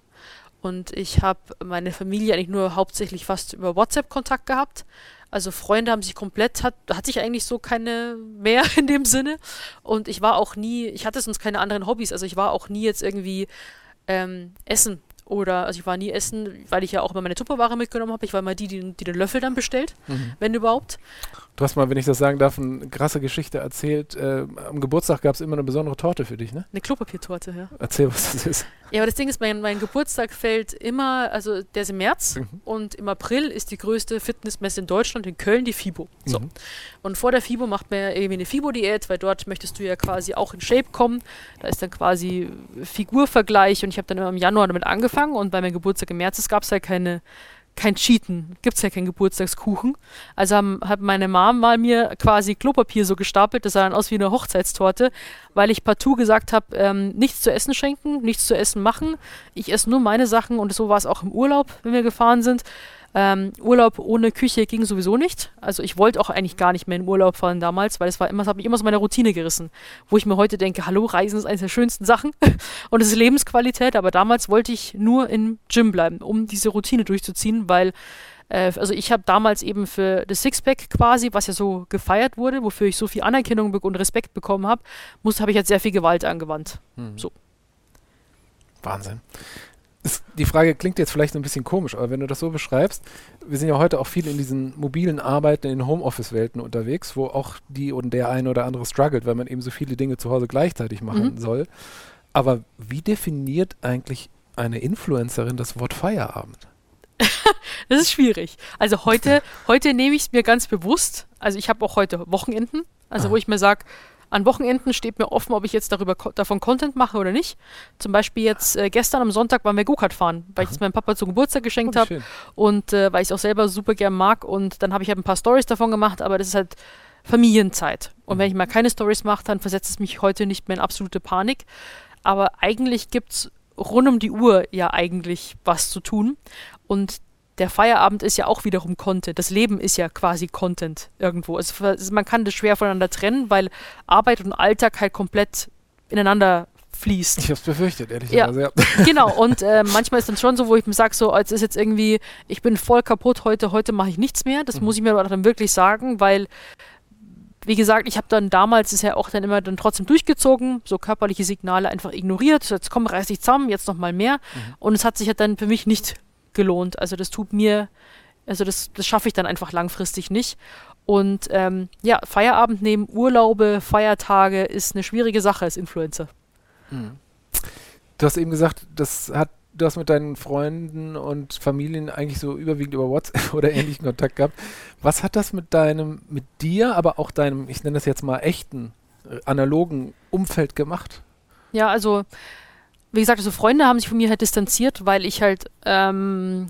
Und ich habe meine Familie eigentlich nur hauptsächlich fast über WhatsApp Kontakt gehabt. Also Freunde haben sich komplett, hat, hatte ich eigentlich so keine mehr in dem Sinne. Und ich war auch nie, ich hatte sonst keine anderen Hobbys. Also ich war auch nie jetzt irgendwie ähm, essen oder, also ich war nie essen, weil ich ja auch immer meine Tupperware mitgenommen habe. Ich war immer die, die, die den Löffel dann bestellt, mhm. wenn überhaupt. Du hast mal, wenn ich das sagen darf, eine krasse Geschichte erzählt. Äh, am Geburtstag gab es immer eine besondere Torte für dich, ne? Eine Klopapiertorte, ja. Erzähl, was das ist. Ja, aber das Ding ist, mein, mein Geburtstag fällt immer, also der ist im März mhm. und im April ist die größte Fitnessmesse in Deutschland, in Köln, die FIBO. So. Mhm. Und vor der FIBO macht man ja irgendwie eine FIBO-Diät, weil dort möchtest du ja quasi auch in Shape kommen. Da ist dann quasi Figurvergleich und ich habe dann immer im Januar damit angefangen und bei meinem Geburtstag im März gab es halt keine kein Cheaten, gibt es ja keinen Geburtstagskuchen. Also haben, hat meine Mom mal mir quasi Klopapier so gestapelt, das sah dann aus wie eine Hochzeitstorte, weil ich partout gesagt habe, ähm, nichts zu essen schenken, nichts zu essen machen. Ich esse nur meine Sachen und so war es auch im Urlaub, wenn wir gefahren sind. Ähm, Urlaub ohne Küche ging sowieso nicht. Also ich wollte auch eigentlich gar nicht mehr in Urlaub fahren damals, weil es war immer, das hat mich immer so meine Routine gerissen. Wo ich mir heute denke, hallo, Reisen ist eines der schönsten Sachen und es ist Lebensqualität, aber damals wollte ich nur im Gym bleiben, um diese Routine durchzuziehen, weil äh, also ich habe damals eben für das Sixpack quasi, was ja so gefeiert wurde, wofür ich so viel Anerkennung und Respekt bekommen habe, habe ich jetzt sehr viel Gewalt angewandt. Mhm. So. Wahnsinn ist, die Frage klingt jetzt vielleicht ein bisschen komisch, aber wenn du das so beschreibst, wir sind ja heute auch viel in diesen mobilen Arbeiten, in Homeoffice-Welten unterwegs, wo auch die und der eine oder andere struggelt, weil man eben so viele Dinge zu Hause gleichzeitig machen mhm. soll. Aber wie definiert eigentlich eine Influencerin das Wort Feierabend? das ist schwierig. Also heute, heute nehme ich es mir ganz bewusst. Also ich habe auch heute Wochenenden, also ah. wo ich mir sage, an Wochenenden steht mir offen, ob ich jetzt darüber davon Content mache oder nicht. Zum Beispiel jetzt äh, gestern am Sonntag waren wir Go-Kart fahren, weil ich es meinem Papa zum Geburtstag geschenkt oh, habe und äh, weil ich es auch selber super gern mag. Und dann habe ich halt ein paar Stories davon gemacht, aber das ist halt Familienzeit. Und wenn ich mal keine Stories mache, dann versetzt es mich heute nicht mehr in absolute Panik. Aber eigentlich gibt es rund um die Uhr ja eigentlich was zu tun. Und der Feierabend ist ja auch wiederum Content. Das Leben ist ja quasi Content irgendwo. Also man kann das schwer voneinander trennen, weil Arbeit und Alltag halt komplett ineinander fließt. Ich hab's befürchtet, ehrlicherweise. Ja, ja. genau. Und äh, manchmal ist dann schon so, wo ich mir sage, so, als ist jetzt irgendwie, ich bin voll kaputt heute, heute mache ich nichts mehr. Das mhm. muss ich mir aber dann wirklich sagen, weil wie gesagt, ich habe dann damals ist ja auch dann immer dann trotzdem durchgezogen, so körperliche Signale einfach ignoriert. Jetzt komm, reiß dich zusammen, jetzt noch mal mehr. Mhm. Und es hat sich halt dann für mich nicht gelohnt. Also das tut mir, also das, das schaffe ich dann einfach langfristig nicht. Und ähm, ja, Feierabend nehmen, Urlaube, Feiertage ist eine schwierige Sache als Influencer. Mhm. Du hast eben gesagt, das hat du hast mit deinen Freunden und Familien eigentlich so überwiegend über WhatsApp oder ähnlichen Kontakt gehabt. Was hat das mit deinem, mit dir, aber auch deinem, ich nenne das jetzt mal echten, äh, analogen Umfeld gemacht? Ja, also wie gesagt, also Freunde haben sich von mir halt distanziert, weil ich halt, ähm,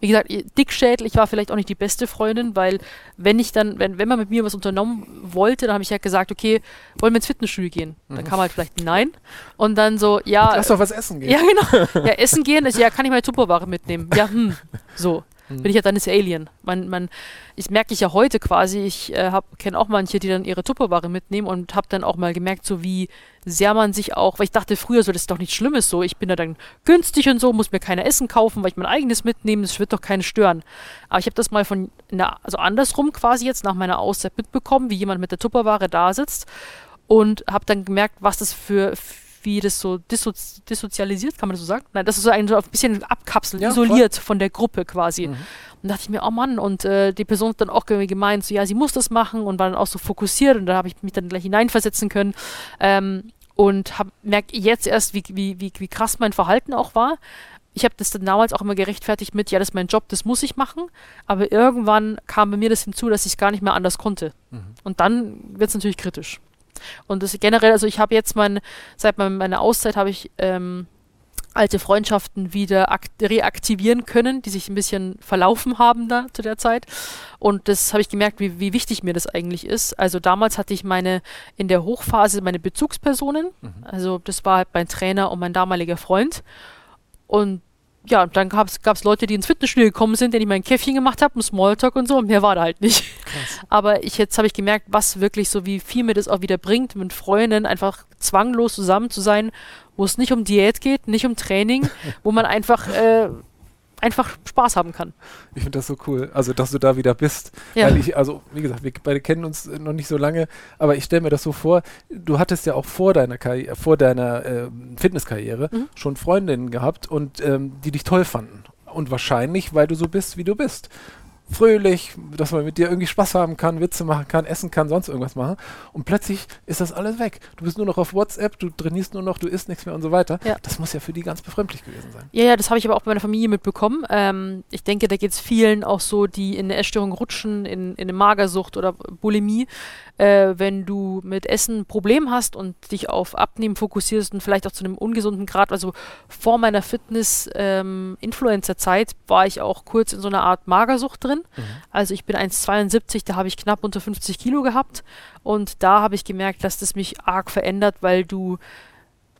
wie gesagt, dickschädel, ich war vielleicht auch nicht die beste Freundin, weil wenn ich dann, wenn, wenn man mit mir was unternommen wollte, dann habe ich halt gesagt, okay, wollen wir ins Fitnessstudio gehen? Mhm. Dann kam halt vielleicht Nein. Und dann so, ja. Lass doch was essen gehen. Ja, genau. Ja, essen gehen ist, ja, kann ich meine Tupperware mitnehmen? Ja, hm, so. Bin ich ja dann das Alien. Man, man, ich merke ich ja heute quasi, ich äh, kenne auch manche, die dann ihre Tupperware mitnehmen und habe dann auch mal gemerkt, so wie sehr man sich auch, weil ich dachte früher so, das ist doch nichts Schlimmes so, ich bin da dann günstig und so, muss mir keine Essen kaufen, weil ich mein eigenes mitnehme, das wird doch keinen stören. Aber ich habe das mal von, na, also andersrum quasi jetzt nach meiner Auszeit mitbekommen, wie jemand mit der Tupperware da sitzt und habe dann gemerkt, was das für, wie das so disso dissozialisiert, kann man das so sagen? Nein, das ist so ein, so ein bisschen abkapselt, ja, isoliert voll. von der Gruppe quasi. Mhm. Und dachte ich mir, oh Mann, und äh, die Person hat dann auch gemeint, so ja, sie muss das machen und war dann auch so fokussiert und da habe ich mich dann gleich hineinversetzen können. Ähm, und merke jetzt erst, wie, wie, wie, wie krass mein Verhalten auch war. Ich habe das dann damals auch immer gerechtfertigt mit, ja, das ist mein Job, das muss ich machen. Aber irgendwann kam bei mir das hinzu, dass ich es gar nicht mehr anders konnte. Mhm. Und dann wird es natürlich kritisch. Und das generell, also ich habe jetzt mein, seit meiner Auszeit habe ich ähm, alte Freundschaften wieder reaktivieren können, die sich ein bisschen verlaufen haben da zu der Zeit. Und das habe ich gemerkt, wie, wie wichtig mir das eigentlich ist. Also damals hatte ich meine, in der Hochphase meine Bezugspersonen. Mhm. Also das war halt mein Trainer und mein damaliger Freund. Und ja, dann gab es Leute, die ins Fitnessstudio gekommen sind, denen ich mein Käffchen gemacht habe, ein Smalltalk und so, und mehr war da halt nicht. Krass. Aber ich, jetzt habe ich gemerkt, was wirklich so, wie viel mir das auch wieder bringt, mit Freunden einfach zwanglos zusammen zu sein, wo es nicht um Diät geht, nicht um Training, wo man einfach äh, einfach Spaß haben kann. Ich finde das so cool, also dass du da wieder bist. Ja. Weil ich, also wie gesagt, wir beide kennen uns noch nicht so lange, aber ich stelle mir das so vor, du hattest ja auch vor deiner Karriere, vor deiner äh, Fitnesskarriere mhm. schon Freundinnen gehabt und ähm, die dich toll fanden. Und wahrscheinlich, weil du so bist, wie du bist fröhlich, dass man mit dir irgendwie Spaß haben kann, Witze machen kann, essen kann, sonst irgendwas machen. Und plötzlich ist das alles weg. Du bist nur noch auf WhatsApp, du trainierst nur noch, du isst nichts mehr und so weiter. Ja. Das muss ja für die ganz befremdlich gewesen sein. Ja, ja, das habe ich aber auch bei meiner Familie mitbekommen. Ähm, ich denke, da geht es vielen auch so, die in eine Essstörung rutschen, in, in eine Magersucht oder Bulimie. Äh, wenn du mit Essen ein Problem hast und dich auf Abnehmen fokussierst und vielleicht auch zu einem ungesunden Grad, also vor meiner Fitness-Influencer-Zeit ähm, war ich auch kurz in so einer Art Magersucht drin. Mhm. Also ich bin 1,72, da habe ich knapp unter 50 Kilo gehabt und da habe ich gemerkt, dass das mich arg verändert, weil du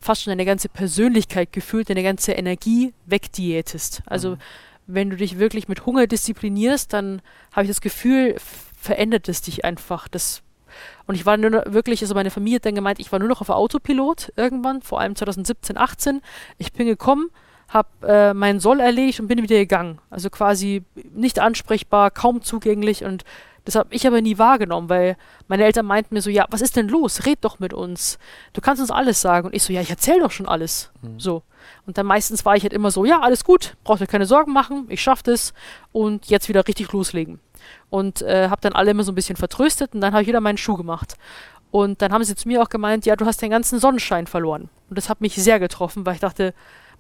fast schon deine ganze Persönlichkeit gefühlt, deine ganze Energie wegdiätest. Also mhm. wenn du dich wirklich mit Hunger disziplinierst, dann habe ich das Gefühl, verändert es dich einfach. Das und ich war nur noch wirklich, also meine Familie hat dann gemeint, ich war nur noch auf Autopilot irgendwann, vor allem 2017, 18. Ich bin gekommen, habe äh, meinen Soll erledigt und bin wieder gegangen. Also quasi nicht ansprechbar, kaum zugänglich und das habe ich aber nie wahrgenommen, weil meine Eltern meinten mir so, ja, was ist denn los? Red doch mit uns. Du kannst uns alles sagen. Und ich so, ja, ich erzähl doch schon alles. Mhm. So. Und dann meistens war ich halt immer so, ja, alles gut, braucht ihr keine Sorgen machen, ich schaff das und jetzt wieder richtig loslegen. Und äh, habe dann alle immer so ein bisschen vertröstet und dann habe ich wieder meinen Schuh gemacht. Und dann haben sie zu mir auch gemeint, ja, du hast den ganzen Sonnenschein verloren. Und das hat mich sehr getroffen, weil ich dachte,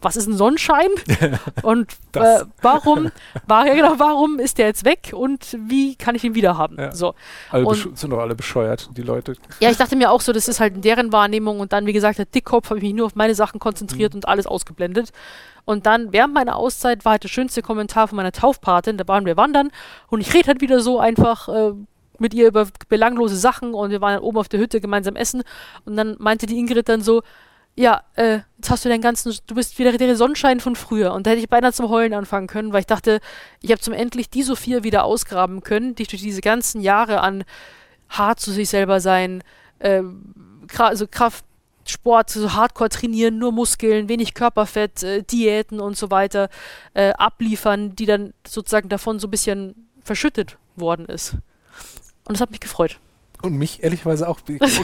was ist ein Sonnenschein? und äh, warum, war, ja genau, warum ist der jetzt weg und wie kann ich ihn wieder haben? Ja. So. Alle und, sind doch alle bescheuert, die Leute. Ja, ich dachte mir auch so, das ist halt in deren Wahrnehmung und dann, wie gesagt, der Dickkopf habe ich mich nur auf meine Sachen konzentriert mhm. und alles ausgeblendet. Und dann während meiner Auszeit war halt der schönste Kommentar von meiner Taufpatin, da waren wir wandern und ich rede halt wieder so einfach äh, mit ihr über belanglose Sachen und wir waren dann oben auf der Hütte gemeinsam essen und dann meinte die Ingrid dann so, ja, äh, jetzt hast du deinen ganzen, du bist wieder der Sonnenschein von früher. Und da hätte ich beinahe zum Heulen anfangen können, weil ich dachte, ich habe zum endlich die Sophia wieder ausgraben können, die durch diese ganzen Jahre an hart zu sich selber sein, äh, also Kraft, Sport, so Hardcore trainieren, nur Muskeln, wenig Körperfett, äh, Diäten und so weiter äh, abliefern, die dann sozusagen davon so ein bisschen verschüttet worden ist. Und das hat mich gefreut. Und mich ehrlicherweise auch.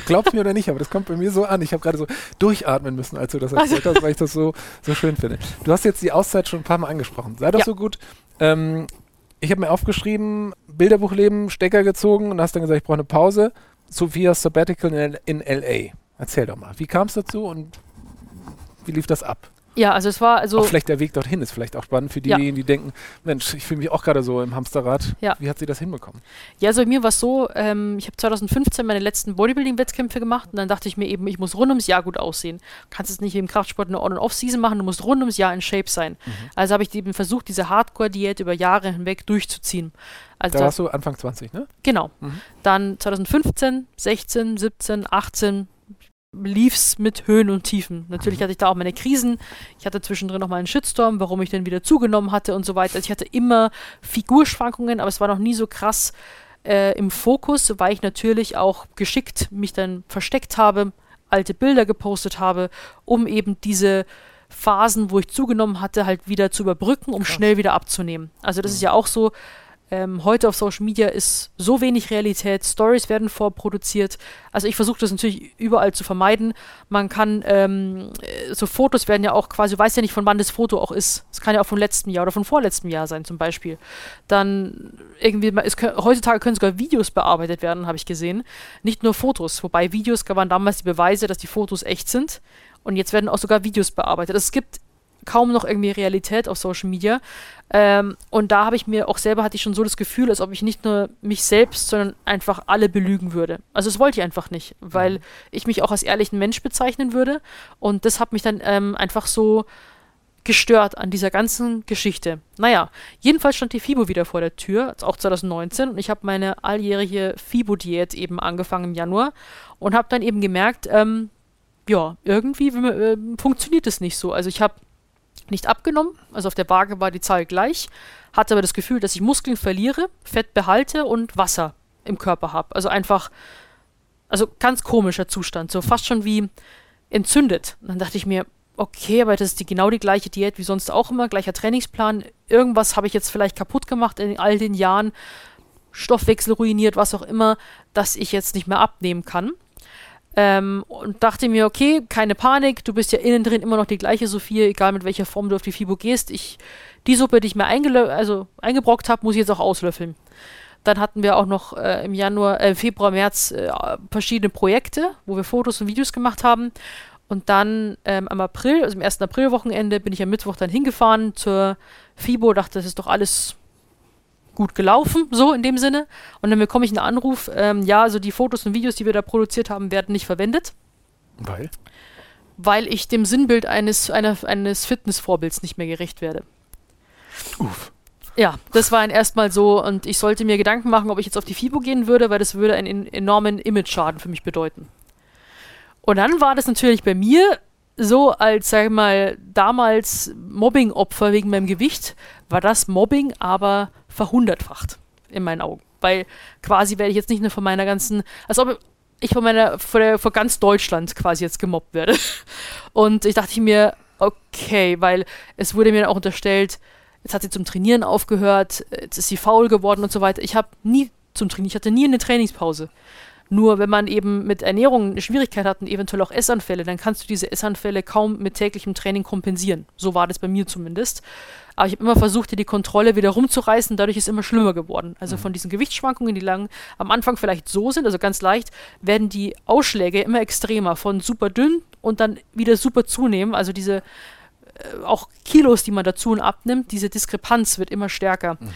Glaubst mir oder nicht, aber das kommt bei mir so an. Ich habe gerade so durchatmen müssen, als du das erzählt hast, weil ich das so, so schön finde. Du hast jetzt die Auszeit schon ein paar Mal angesprochen. Sei doch ja. so gut. Ähm, ich habe mir aufgeschrieben, Bilderbuchleben, Stecker gezogen und hast dann gesagt, ich brauche eine Pause. Sophia's Sabbatical in, in LA. Erzähl doch mal, wie kam es dazu und wie lief das ab? Ja, also es war also. Auch vielleicht der Weg dorthin ist vielleicht auch spannend für diejenigen, ja. die denken, Mensch, ich fühle mich auch gerade so im Hamsterrad. Ja. Wie hat sie das hinbekommen? Ja, also mir war es so, ähm, ich habe 2015 meine letzten Bodybuilding-Wettkämpfe gemacht und dann dachte ich mir eben, ich muss rund ums Jahr gut aussehen. Du kannst es nicht im Kraftsport eine On- und Off-Season machen, du musst rund ums Jahr in Shape sein. Mhm. Also habe ich eben versucht, diese Hardcore-Diät über Jahre hinweg durchzuziehen. Also da warst du Anfang 20, ne? Genau. Mhm. Dann 2015, 16, 17, 18, lief es mit Höhen und Tiefen. Natürlich hatte ich da auch meine Krisen. Ich hatte zwischendrin noch mal einen Shitstorm, warum ich dann wieder zugenommen hatte und so weiter. Also ich hatte immer Figurschwankungen, aber es war noch nie so krass äh, im Fokus, weil ich natürlich auch geschickt mich dann versteckt habe, alte Bilder gepostet habe, um eben diese Phasen, wo ich zugenommen hatte, halt wieder zu überbrücken, um Krass. schnell wieder abzunehmen. Also das mhm. ist ja auch so, ähm, heute auf Social Media ist so wenig Realität, Stories werden vorproduziert. Also ich versuche das natürlich überall zu vermeiden. Man kann, ähm, äh, so Fotos werden ja auch quasi, du weißt ja nicht, von wann das Foto auch ist. Es kann ja auch vom letzten Jahr oder von vorletztem Jahr sein zum Beispiel. Dann irgendwie, es heutzutage können sogar Videos bearbeitet werden, habe ich gesehen. Nicht nur Fotos, wobei Videos waren damals die Beweise, dass die Fotos echt sind. Und jetzt werden auch sogar Videos bearbeitet. Es gibt kaum noch irgendwie Realität auf Social Media. Ähm, und da habe ich mir auch selber hatte ich schon so das Gefühl, als ob ich nicht nur mich selbst, sondern einfach alle belügen würde. Also das wollte ich einfach nicht, weil mhm. ich mich auch als ehrlichen Mensch bezeichnen würde. Und das hat mich dann ähm, einfach so gestört an dieser ganzen Geschichte. Naja, jedenfalls stand die FIBO wieder vor der Tür, auch 2019, und ich habe meine alljährige FIBO-Diät eben angefangen im Januar und habe dann eben gemerkt, ähm, ja, irgendwie äh, funktioniert es nicht so. Also ich habe nicht abgenommen, also auf der Waage war die Zahl gleich, hatte aber das Gefühl, dass ich Muskeln verliere, Fett behalte und Wasser im Körper habe. Also einfach, also ganz komischer Zustand, so fast schon wie entzündet. Und dann dachte ich mir, okay, aber das ist die, genau die gleiche Diät wie sonst auch immer, gleicher Trainingsplan. Irgendwas habe ich jetzt vielleicht kaputt gemacht in all den Jahren, Stoffwechsel ruiniert, was auch immer, dass ich jetzt nicht mehr abnehmen kann. Ähm, und dachte mir, okay, keine Panik, du bist ja innen drin immer noch die gleiche Sophie, egal mit welcher Form du auf die FIBO gehst. Ich, die Suppe, die ich mir also eingebrockt habe, muss ich jetzt auch auslöffeln. Dann hatten wir auch noch äh, im Januar, äh, Februar, März äh, verschiedene Projekte, wo wir Fotos und Videos gemacht haben. Und dann ähm, am April, also im ersten Aprilwochenende, bin ich am Mittwoch dann hingefahren zur FIBO, dachte, das ist doch alles gut gelaufen, so in dem Sinne. Und dann bekomme ich einen Anruf, ähm, ja, also die Fotos und Videos, die wir da produziert haben, werden nicht verwendet. Weil? Weil ich dem Sinnbild eines, einer, eines Fitnessvorbilds nicht mehr gerecht werde. Uff. Ja, das war ein erstmal so und ich sollte mir Gedanken machen, ob ich jetzt auf die FIBO gehen würde, weil das würde einen enormen Image-Schaden für mich bedeuten. Und dann war das natürlich bei mir so als, sag ich mal, damals Mobbing-Opfer wegen meinem Gewicht, war das Mobbing aber verhundertfacht in meinen Augen. Weil quasi werde ich jetzt nicht nur von meiner ganzen, als ob ich von meiner, vor, der, vor ganz Deutschland quasi jetzt gemobbt werde. Und ich dachte mir, okay, weil es wurde mir auch unterstellt, jetzt hat sie zum Trainieren aufgehört, jetzt ist sie faul geworden und so weiter. Ich habe nie zum Trainieren, ich hatte nie eine Trainingspause. Nur wenn man eben mit Ernährung eine Schwierigkeit hat und eventuell auch Essanfälle, dann kannst du diese Essanfälle kaum mit täglichem Training kompensieren. So war das bei mir zumindest. Aber ich habe immer versucht, die Kontrolle wieder rumzureißen, dadurch ist es immer schlimmer geworden. Also mhm. von diesen Gewichtsschwankungen, die lang am Anfang vielleicht so sind, also ganz leicht, werden die Ausschläge immer extremer, von super dünn und dann wieder super zunehmen. Also diese äh, auch Kilos, die man dazu und abnimmt, diese Diskrepanz wird immer stärker. Mhm.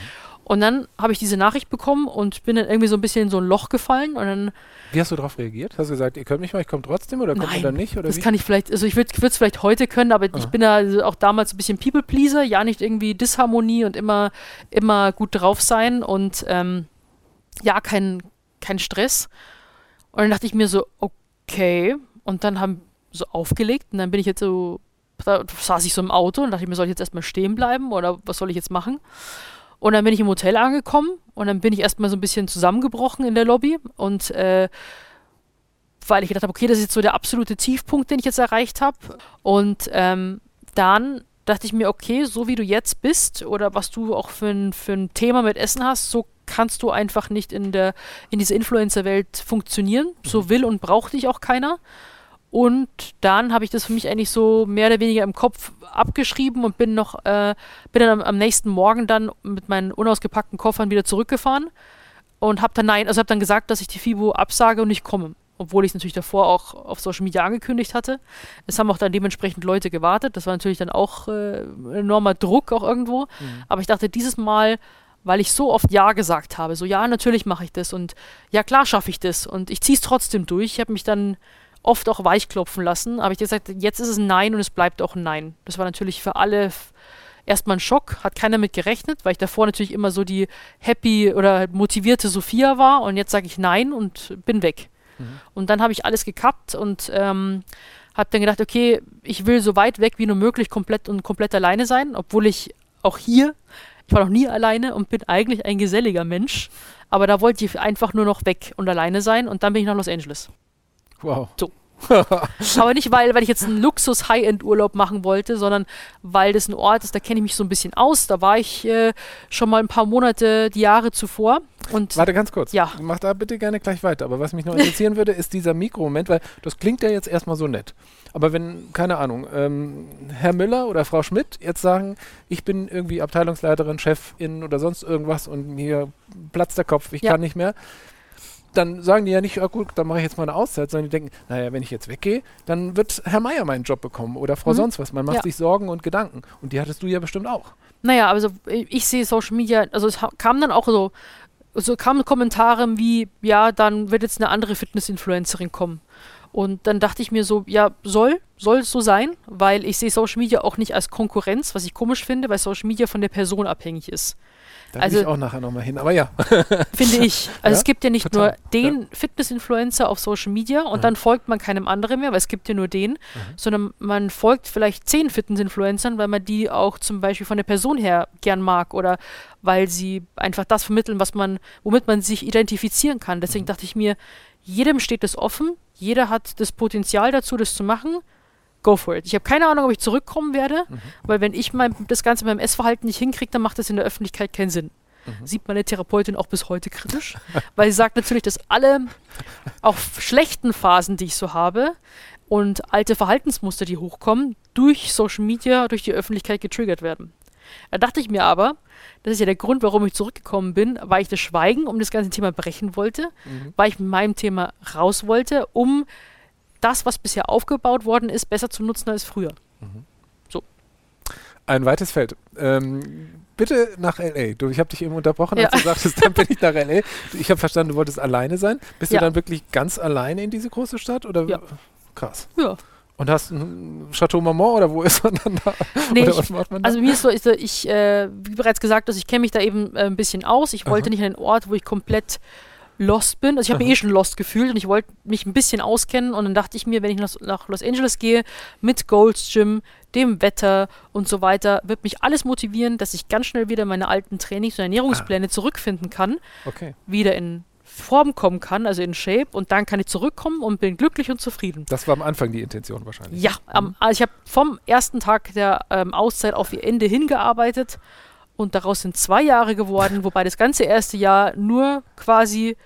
Und dann habe ich diese Nachricht bekommen und bin dann irgendwie so ein bisschen in so ein Loch gefallen und dann. Wie hast du darauf reagiert? Hast du gesagt, ihr könnt mich mal, ich komme trotzdem oder kommt ihr dann nicht? Oder das wie? kann ich vielleicht, also ich würde es vielleicht heute können, aber ah. ich bin da auch damals ein bisschen People-Pleaser, ja nicht irgendwie Disharmonie und immer, immer gut drauf sein und ähm, ja, kein, kein Stress. Und dann dachte ich mir so, okay. Und dann haben so aufgelegt und dann bin ich jetzt so, da saß ich so im Auto und dachte ich mir, soll ich jetzt erstmal stehen bleiben oder was soll ich jetzt machen? Und dann bin ich im Hotel angekommen und dann bin ich erstmal so ein bisschen zusammengebrochen in der Lobby und äh, weil ich gedacht habe, okay, das ist jetzt so der absolute Tiefpunkt, den ich jetzt erreicht habe. Und ähm, dann dachte ich mir, okay, so wie du jetzt bist oder was du auch für ein, für ein Thema mit Essen hast, so kannst du einfach nicht in der in dieser Influencer-Welt funktionieren. So mhm. will und braucht dich auch keiner. Und dann habe ich das für mich eigentlich so mehr oder weniger im Kopf abgeschrieben und bin noch, äh, bin dann am, am, nächsten Morgen dann mit meinen unausgepackten Koffern wieder zurückgefahren und habe dann nein, also habe dann gesagt, dass ich die FIBO absage und nicht komme. Obwohl ich es natürlich davor auch auf Social Media angekündigt hatte. Es haben auch dann dementsprechend Leute gewartet. Das war natürlich dann auch äh, enormer Druck auch irgendwo. Mhm. Aber ich dachte, dieses Mal weil ich so oft Ja gesagt habe. So, ja, natürlich mache ich das und ja, klar schaffe ich das und ich ziehe es trotzdem durch. Ich habe mich dann oft auch weichklopfen lassen. Aber ich gesagt, jetzt ist es ein Nein und es bleibt auch ein Nein. Das war natürlich für alle erstmal ein Schock, hat keiner mit gerechnet, weil ich davor natürlich immer so die happy oder motivierte Sophia war und jetzt sage ich Nein und bin weg. Mhm. Und dann habe ich alles gekappt und ähm, habe dann gedacht, okay, ich will so weit weg wie nur möglich komplett und komplett alleine sein, obwohl ich auch hier, ich war noch nie alleine und bin eigentlich ein geselliger Mensch. Aber da wollte ich einfach nur noch weg und alleine sein und dann bin ich nach Los Angeles. Wow. So. Aber nicht, weil, weil ich jetzt einen Luxus-High-End-Urlaub machen wollte, sondern weil das ein Ort ist, da kenne ich mich so ein bisschen aus. Da war ich äh, schon mal ein paar Monate, die Jahre zuvor. Und Warte ganz kurz. Ja. Mach da bitte gerne gleich weiter. Aber was mich noch interessieren würde, ist dieser Mikromoment, weil das klingt ja jetzt erstmal so nett. Aber wenn, keine Ahnung, ähm, Herr Müller oder Frau Schmidt jetzt sagen, ich bin irgendwie Abteilungsleiterin, Chefin oder sonst irgendwas und mir platzt der Kopf, ich Ja. kann nicht mehr dann sagen die ja nicht, ja gut, dann mache ich jetzt mal eine Auszeit, sondern die denken, naja, wenn ich jetzt weggehe, dann wird Herr Meier meinen Job bekommen oder Frau Mhm. sonst was. Man macht Ja. sich Sorgen und Gedanken. Und die hattest du ja bestimmt auch. Naja, also ich ich sehe Social Media, also es kam dann auch so, so kamen Kommentare wie, ja, dann wird jetzt eine andere Fitness-Influencerin kommen. Und dann dachte ich mir so, ja, soll, soll es so sein, weil ich sehe Social Media auch nicht als Konkurrenz, was ich komisch finde, weil Social Media von der Person abhängig ist. Da Also- will ich auch nachher nochmal hin. Aber ja. Finde ich. Also Ja, es gibt ja nicht total, nur den Fitness-Influencer auf Social Media und Mhm. dann folgt man keinem anderen mehr, weil es gibt ja nur den, sondern man folgt vielleicht zehn Fitness-Influencern, weil man die auch zum Beispiel von der Person her gern mag oder weil sie einfach das vermitteln, was man, womit man sich identifizieren kann. Deswegen dachte ich mir, jedem steht es offen, jeder hat das Potenzial dazu, das zu machen. Go for it. Ich habe keine Ahnung, ob ich zurückkommen werde, weil wenn ich mein, das Ganze beim Essverhalten nicht hinkriege, dann macht das in der Öffentlichkeit keinen Sinn sieht meine Therapeutin auch bis heute kritisch, weil sie sagt natürlich, dass alle auch schlechten Phasen, die ich so habe und alte Verhaltensmuster, die hochkommen, durch Social Media, durch die Öffentlichkeit getriggert werden. Da dachte ich mir aber, das ist ja der Grund, warum ich zurückgekommen bin, weil ich das Schweigen um das ganze Thema brechen wollte, weil ich mit meinem Thema raus wollte, um das, was bisher aufgebaut worden ist, besser zu nutzen als früher. Ein weites Feld. Ähm, bitte nach L.A. Du, ich habe dich eben unterbrochen, Ja. als du sagtest, dann bin ich nach L.A. Ich habe verstanden, du wolltest alleine sein. Bist Ja. du dann wirklich ganz alleine in diese große Stadt? Oder? Ja. Krass. Ja. Und hast ein Chateau Marmont oder wo ist man dann da? Nee, ich, was macht man da? Also mir ist so, so, ich, äh, wie bereits gesagt, also ich kenne mich da eben äh, ein bisschen aus. Ich wollte Aha. nicht an einen Ort, wo ich komplett lost bin. Also ich habe mich eh schon lost gefühlt und ich wollte mich ein bisschen auskennen und dann dachte ich mir, wenn ich nach, nach Los Angeles gehe, mit Gold's Gym, dem Wetter und so weiter, wird mich alles motivieren, dass ich ganz schnell wieder meine alten Trainings- und Ernährungspläne zurückfinden kann, okay. wieder in Form kommen kann, also in Shape und dann kann ich zurückkommen und bin glücklich und zufrieden. Das war am Anfang die Intention wahrscheinlich. Ja, am, also ich habe vom ersten Tag der ähm, Auszeit auf ihr Ende hingearbeitet und daraus sind zwei Jahre geworden, wobei das ganze erste Jahr nur quasi,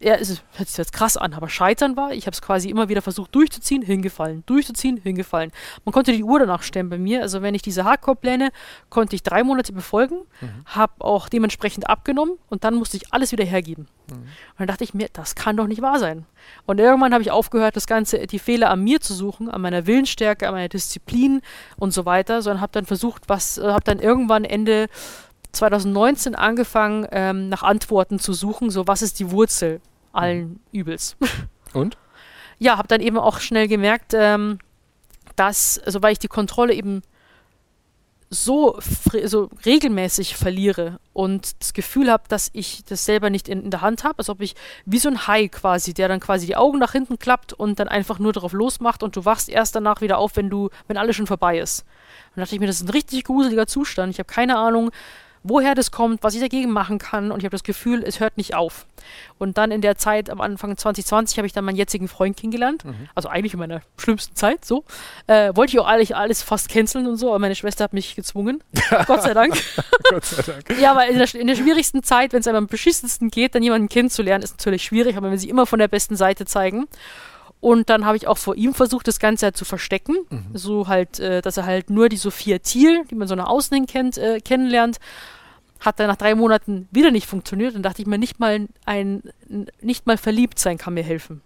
ja, es ist- hört sich jetzt krass an, aber Scheitern war. Ich habe es quasi immer wieder versucht durchzuziehen, hingefallen, durchzuziehen, hingefallen. Man konnte die Uhr danach stellen bei mir. Also wenn ich diese Hardcore-Pläne konnte ich drei Monate befolgen, habe auch dementsprechend abgenommen und dann musste ich alles wieder hergeben. Und dann dachte ich mir, das kann doch nicht wahr sein. Und irgendwann habe ich aufgehört, das Ganze, die Fehler an mir zu suchen, an meiner Willensstärke, an meiner Disziplin und so weiter, sondern habe dann versucht, was, äh, habe dann irgendwann Ende 2019 angefangen, ähm, nach Antworten zu suchen, so was ist die Wurzel allen Übels. Und? ja, habe dann eben auch schnell gemerkt, ähm, dass, also weil ich die Kontrolle eben so, so regelmäßig verliere und das Gefühl habe, dass ich das selber nicht in, in der Hand habe, als ob ich wie so ein Hai quasi, der dann quasi die Augen nach hinten klappt und dann einfach nur darauf losmacht und du wachst erst danach wieder auf, wenn du, wenn alles schon vorbei ist. Und dann dachte ich mir, das ist ein richtig gruseliger Zustand. Ich habe keine Ahnung, woher das kommt, was ich dagegen machen kann und ich habe das Gefühl, es hört nicht auf. Und dann in der Zeit am Anfang 2020 habe ich dann meinen jetzigen Freund kennengelernt, also eigentlich in meiner schlimmsten Zeit, so. Äh, wollte ich auch eigentlich alles fast canceln und so, aber meine Schwester hat mich gezwungen, Gott sei Dank. Gott sei Dank. Ja, weil in der, in der schwierigsten Zeit, wenn es einem am beschissensten geht, dann jemanden kennenzulernen, ist natürlich schwierig, aber wenn sie immer von der besten Seite zeigen. Und dann habe ich auch vor ihm versucht, das Ganze halt zu verstecken. So halt, äh, dass er halt nur die Sophia Thiel, die man so nach außen hin kennt, äh, kennenlernt. Hat dann nach drei Monaten wieder nicht funktioniert. Dann dachte ich mir, nicht mal ein, nicht mal verliebt sein kann mir helfen.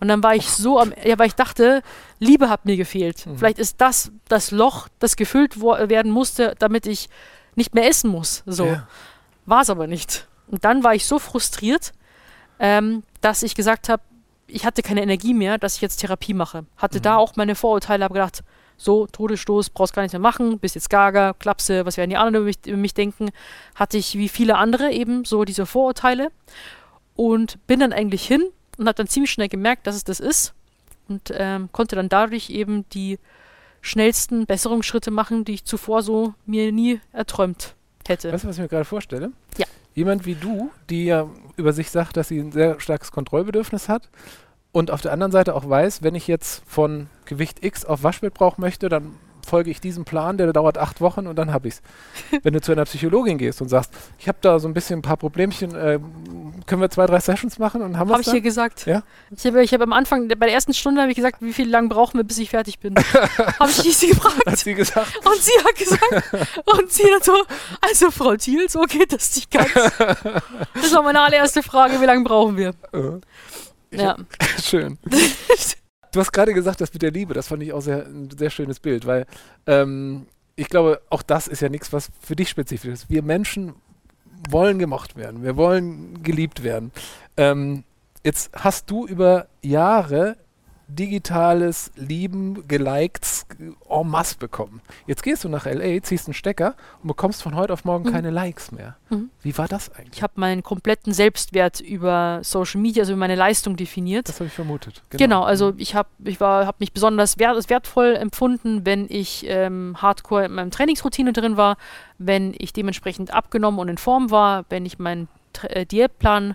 Und dann war ich so am, ja, weil ich dachte, Liebe hat mir gefehlt. Vielleicht ist das das Loch, das gefüllt werden musste, damit ich nicht mehr essen muss. So. Ja. War es aber nicht. Und dann war ich so frustriert, ähm, dass ich gesagt habe, ich hatte keine Energie mehr, dass ich jetzt Therapie mache. Hatte da auch meine Vorurteile, habe gedacht, so, Todesstoß, brauchst gar nichts mehr machen, bist jetzt Gaga, Klapse, was werden die anderen über mich, über mich denken. Hatte ich wie viele andere eben so diese Vorurteile und bin dann eigentlich hin und habe dann ziemlich schnell gemerkt, dass es das ist und ähm, konnte dann dadurch eben die schnellsten Besserungsschritte machen, die ich zuvor so mir nie erträumt hätte. Weißt du, was ich mir gerade vorstelle? Ja. Jemand wie du, die ja über sich sagt, dass sie ein sehr starkes Kontrollbedürfnis hat und auf der anderen Seite auch weiß, wenn ich jetzt von Gewicht X auf Waschmittelbrauch möchte, dann folge ich diesem Plan, der dauert acht Wochen und dann habe ich es. Wenn du zu einer Psychologin gehst und sagst, ich habe da so ein bisschen ein paar Problemchen, äh, können wir zwei, drei Sessions machen und haben wir Habe ich dir gesagt. Ja? Ich habe ich hab am Anfang, bei der ersten Stunde habe ich gesagt, wie viel lang brauchen wir, bis ich fertig bin. habe ich sie gefragt. Hat sie gesagt. Und sie hat gesagt, und sie dann so, also Frau Thiel, so geht das nicht ganz. Das war meine allererste Frage, wie lange brauchen wir? Äh, ich Ja. hab- Schön. Du hast gerade gesagt, das mit der Liebe, das fand ich auch sehr, ein sehr schönes Bild, weil ähm, ich glaube, auch das ist ja nichts, was für dich spezifisch ist. Wir Menschen wollen gemocht werden, wir wollen geliebt werden. Ähm, jetzt hast du über Jahre digitales Lieben, geliked, en masse bekommen. Jetzt gehst du nach LA, ziehst einen Stecker und bekommst von heute auf morgen Mhm. keine Likes mehr. Mhm. Wie war das eigentlich? Ich habe meinen kompletten Selbstwert über Social Media, also über meine Leistung definiert. Das habe ich vermutet. Genau, also ich habe ich war, hab mich besonders wert, wertvoll empfunden, wenn ich ähm, hardcore in meinem Trainingsroutine drin war, wenn ich dementsprechend abgenommen und in Form war, wenn ich meinen äh, Diätplan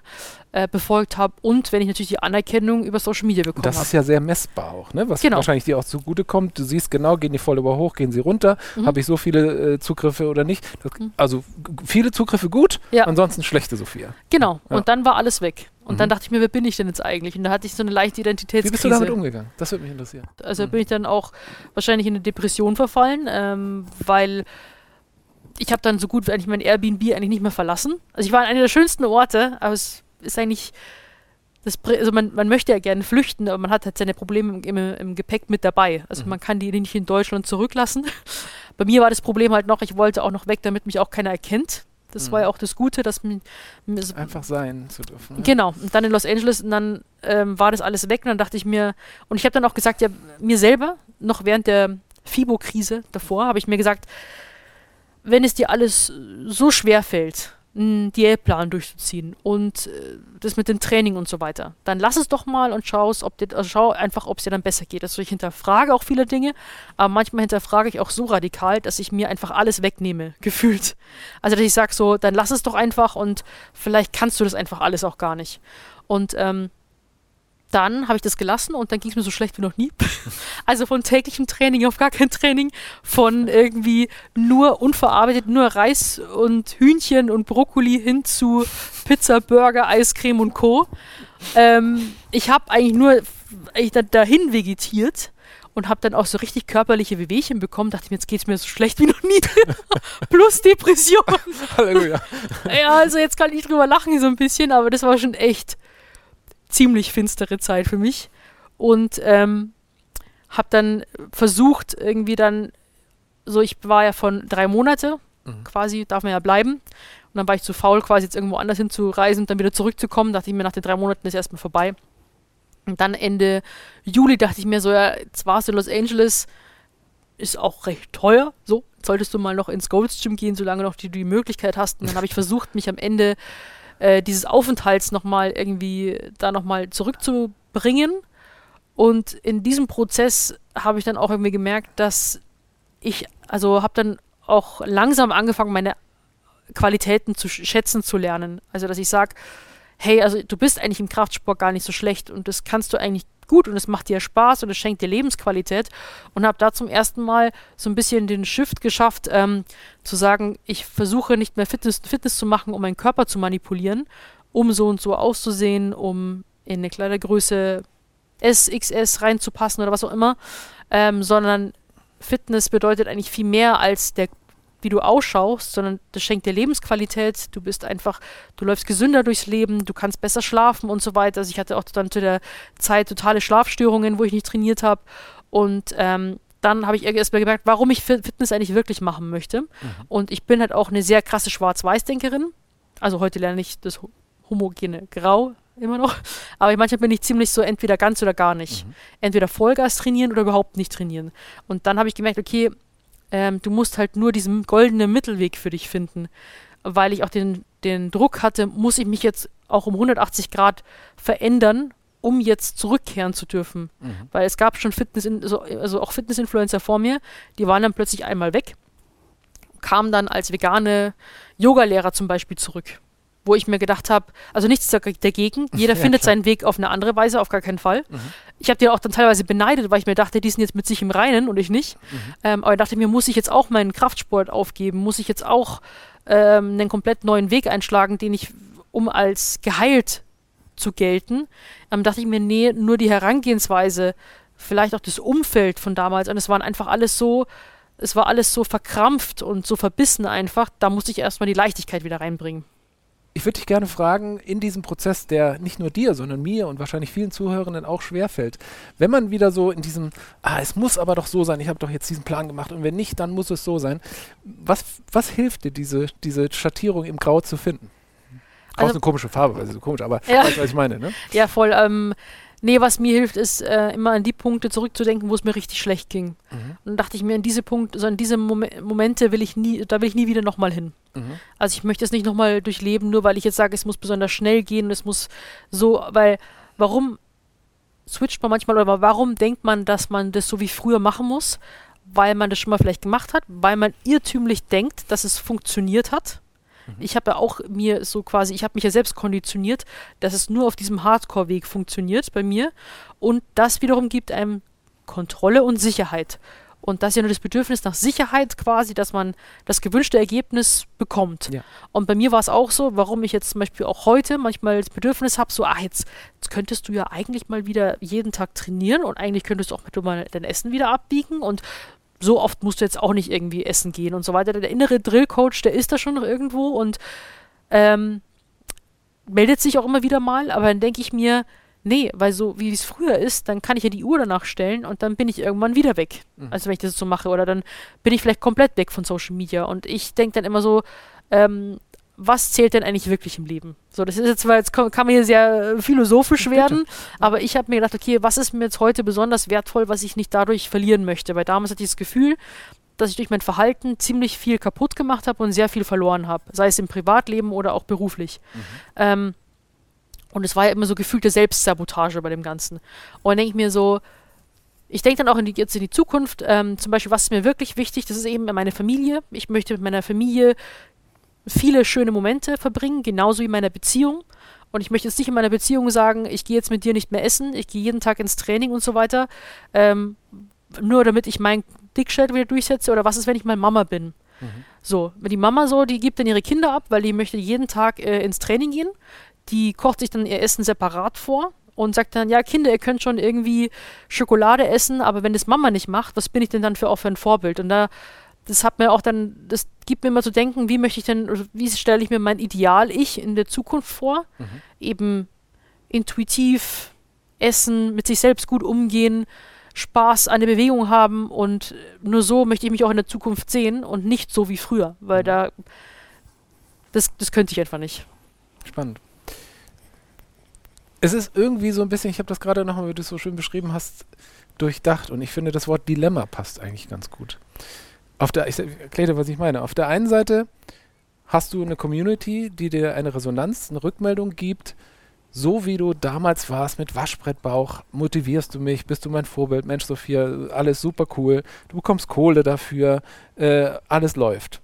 äh, befolgt habe und wenn ich natürlich die Anerkennung über Social Media bekommen Das ist ja sehr messbar auch, ne? was Genau. wahrscheinlich dir auch zugutekommt. Du siehst genau, gehen die Follower hoch, gehen sie runter, Mhm. habe ich so viele äh, Zugriffe oder nicht. Das, Mhm. Also viele Zugriffe gut, Ja. ansonsten schlechte Sophia. Genau, Ja. und dann war alles weg. Und dann Mhm. dachte ich mir, wer bin ich denn jetzt eigentlich? Und da hatte ich so eine leichte Wie bist du Identitätskrise. damit umgegangen? Das würde mich interessieren. Also Mhm. bin ich dann auch wahrscheinlich in eine Depression verfallen, ähm, weil ich habe dann so gut wie eigentlich mein Airbnb eigentlich nicht mehr verlassen. Also ich war an einer der schönsten Orte, aber es ist eigentlich das, also man, man möchte ja gerne flüchten, aber man hat halt seine Probleme im, im, im Gepäck mit dabei. Also Mhm. man kann die nicht in Deutschland zurücklassen. Bei mir war das Problem halt noch, ich wollte auch noch weg, damit mich auch keiner erkennt. Das Mhm. war ja auch das Gute, dass mir, so- Einfach sein zu dürfen. Genau, und dann in Los Angeles und dann ähm, war das alles weg und dann dachte ich mir, und ich habe dann auch gesagt, ja, mir selber, noch während der FIBO-Krise davor, habe ich mir gesagt, wenn es dir alles so schwer fällt, einen Diätplan durchzuziehen und äh, das mit dem Training und so weiter, dann lass es doch mal und schaust, ob dir, also schau einfach, ob es dir dann besser geht. Also ich hinterfrage auch viele Dinge, aber manchmal hinterfrage ich auch so radikal, dass ich mir einfach alles wegnehme, gefühlt. Also dass ich sage so, dann lass es doch einfach und vielleicht kannst du das einfach alles auch gar nicht. Und ähm, dann habe ich das gelassen und dann ging es mir so schlecht wie noch nie. Also von täglichem Training auf gar kein Training, von irgendwie nur unverarbeitet, nur Reis und Hühnchen und Brokkoli hin zu Pizza, Burger, Eiscreme und Co. Ähm, ich habe eigentlich nur eigentlich da, dahin vegetiert und habe dann auch so richtig körperliche Wehwehchen bekommen. Dachte mir, jetzt geht es mir so schlecht wie noch nie. Plus Depression. Halleluja. Ja, also jetzt kann ich drüber lachen so ein bisschen, aber das war schon echt ziemlich finstere Zeit für mich. Und ähm, habe dann versucht, irgendwie dann, so ich war ja von drei Monate, Mhm. quasi, darf man ja bleiben. Und dann war ich zu faul, quasi jetzt irgendwo anders hinzureisen und dann wieder zurückzukommen. Dachte ich mir, nach den drei Monaten ist erstmal vorbei. Und dann Ende Juli dachte ich mir so, ja, jetzt warst du in Los Angeles, ist auch recht teuer. So, solltest du mal noch ins Gold's Gym gehen, solange noch die, die Möglichkeit hast. Und dann habe ich versucht, mich am Ende äh, dieses Aufenthalts nochmal irgendwie da nochmal zurückzubringen. Und in diesem Prozess habe ich dann auch irgendwie gemerkt, dass ich, also habe dann auch langsam angefangen, meine Qualitäten zu sch- schätzen zu lernen. Also, dass ich sage, hey, also du bist eigentlich im Kraftsport gar nicht so schlecht und das kannst du eigentlich gut und es macht dir Spaß und es schenkt dir Lebensqualität. Und habe da zum ersten Mal so ein bisschen den Shift geschafft, ähm, zu sagen, ich versuche nicht mehr Fitness, Fitness zu machen, um meinen Körper zu manipulieren, um so und so auszusehen, um in eine Kleidergröße S, XS reinzupassen oder was auch immer, ähm, sondern Fitness bedeutet eigentlich viel mehr als der wie du ausschaust, sondern das schenkt dir Lebensqualität. Du bist einfach, du läufst gesünder durchs Leben, du kannst besser schlafen und so weiter. Also ich hatte auch dann zu der Zeit totale Schlafstörungen, wo ich nicht trainiert habe. Und ähm, dann habe ich erst mal gemerkt, warum ich Fit- Fitness eigentlich wirklich machen möchte. Und ich bin halt auch eine sehr krasse Schwarz-Weiß-Denkerin. Also heute lerne ich das ho- homogene Grau immer noch. Aber manchmal bin ich ziemlich so entweder ganz oder gar nicht. Entweder Vollgas trainieren oder überhaupt nicht trainieren. Und dann habe ich gemerkt, okay, ähm, du musst halt nur diesen goldenen Mittelweg für dich finden. Weil ich auch den, den Druck hatte, muss ich mich jetzt auch um 180 Grad verändern, um jetzt zurückkehren zu dürfen. Mhm. Weil es gab schon Fitness, also, also auch Fitness-Influencer vor mir, die waren dann plötzlich einmal weg, kamen dann als vegane Yogalehrer zum Beispiel zurück. Wo ich mir gedacht habe, also nichts dagegen, jeder ja, findet klar. seinen Weg auf eine andere Weise, auf gar keinen Fall. Mhm. Ich habe die auch dann teilweise beneidet, weil ich mir dachte, die sind jetzt mit sich im Reinen und ich nicht. Mhm. Ähm, aber ich dachte mir, muss ich jetzt auch meinen Kraftsport aufgeben? Muss ich jetzt auch ähm, einen komplett neuen Weg einschlagen, den ich, um als geheilt zu gelten, ähm, dachte ich mir, nee, nur die Herangehensweise, vielleicht auch das Umfeld von damals, und es waren einfach alles so, es war alles so verkrampft und so verbissen einfach, da musste ich erstmal die Leichtigkeit wieder reinbringen. Ich würde dich gerne fragen, in diesem Prozess, der nicht nur dir, sondern mir und wahrscheinlich vielen Zuhörenden auch schwerfällt, wenn man wieder so in diesem, ah, es muss aber doch so sein, ich habe doch jetzt diesen Plan gemacht und wenn nicht, dann muss es so sein. Was, was hilft dir, diese, diese Schattierung im Grau zu finden? Grau also, ist eine komische Farbe, weil sie so komisch, aber ja. weißt du, was ich meine, ne? Ja, voll. Ähm, Nee, was mir hilft, ist äh, immer an die Punkte zurückzudenken, wo es mir richtig schlecht ging. Mhm. Und dann dachte ich mir, in diese Punkte, also in diese Mom Momente will ich nie, da will ich nie wieder nochmal hin. Mhm. Also ich möchte es nicht nochmal durchleben, nur weil ich jetzt sage, es muss besonders schnell gehen, es muss so, weil warum switcht man manchmal oder warum denkt man, dass man das so wie früher machen muss? Weil man das schon mal vielleicht gemacht hat, weil man irrtümlich denkt, dass es funktioniert hat Mhm. Ich habe ja auch mir so quasi, ich habe mich ja selbst konditioniert, dass es nur auf diesem Hardcore-Weg funktioniert bei mir. Und das wiederum gibt einem Kontrolle und Sicherheit. Und das ist ja nur das Bedürfnis nach Sicherheit quasi, dass man das gewünschte Ergebnis bekommt. Ja. Und bei mir war es auch so, warum ich jetzt zum Beispiel auch heute manchmal das Bedürfnis habe, so, ach, jetzt, jetzt, könntest du ja eigentlich mal wieder jeden Tag trainieren und eigentlich könntest du auch mal dein Essen wieder abbiegen und so oft musst du jetzt auch nicht irgendwie essen gehen und so weiter. Der innere Drillcoach, der ist da schon noch irgendwo und ähm, meldet sich auch immer wieder mal, aber dann denke ich mir, nee, weil so wie es früher ist, dann kann ich ja die Uhr danach stellen und dann bin ich irgendwann wieder weg. Mhm. Also wenn ich das so mache oder dann bin ich vielleicht komplett weg von Social Media und ich denke dann immer so, ähm, was zählt denn eigentlich wirklich im Leben? So, das ist jetzt, weil jetzt kann, man hier sehr äh, philosophisch werden, aber ich habe mir gedacht, okay, was ist mir jetzt heute besonders wertvoll, was ich nicht dadurch verlieren möchte? Weil damals hatte ich das Gefühl, dass ich durch mein Verhalten ziemlich viel kaputt gemacht habe und sehr viel verloren habe, sei es im Privatleben oder auch beruflich. Mhm. Ähm, und es war ja immer so gefühlte Selbstsabotage bei dem Ganzen. Und dann denke ich mir so, ich denke dann auch in die, jetzt in die Zukunft, ähm, zum Beispiel, was ist mir wirklich wichtig, das ist eben meine Familie. Ich möchte mit meiner Familie viele schöne Momente verbringen, genauso wie in meiner Beziehung. Und ich möchte jetzt nicht in meiner Beziehung sagen, ich gehe jetzt mit dir nicht mehr essen, ich gehe jeden Tag ins Training und so weiter, ähm, nur damit ich meinen Dickschädel wieder durchsetze. Oder was ist, wenn ich meine Mama bin? Mhm. So, die Mama so, die gibt dann ihre Kinder ab, weil die möchte jeden Tag äh, ins Training gehen. Die kocht sich dann ihr Essen separat vor und sagt dann, ja, Kinder, ihr könnt schon irgendwie Schokolade essen, aber wenn das Mama nicht macht, was bin ich denn dann für auch für ein Vorbild? Und da das hat mir auch dann, das gibt mir immer zu denken, wie möchte ich denn, wie stelle ich mir mein Ideal-Ich in der Zukunft vor? Mhm. Eben intuitiv essen, mit sich selbst gut umgehen, Spaß an der Bewegung haben und nur so möchte ich mich auch in der Zukunft sehen und nicht so wie früher, weil mhm. da, das, das könnte ich einfach nicht. Spannend. Es ist irgendwie so ein bisschen, ich habe das gerade nochmal, wie du es so schön beschrieben hast, durchdacht und ich finde, das Wort Dilemma passt eigentlich ganz gut auf der, ich erkläre dir, was ich meine. Auf der einen Seite hast du eine Community, die dir eine Resonanz, eine Rückmeldung gibt, so wie du damals warst mit Waschbrettbauch, motivierst du mich, bist du mein Vorbild, Mensch Sophia, alles super cool, du bekommst Kohle dafür, äh, alles läuft.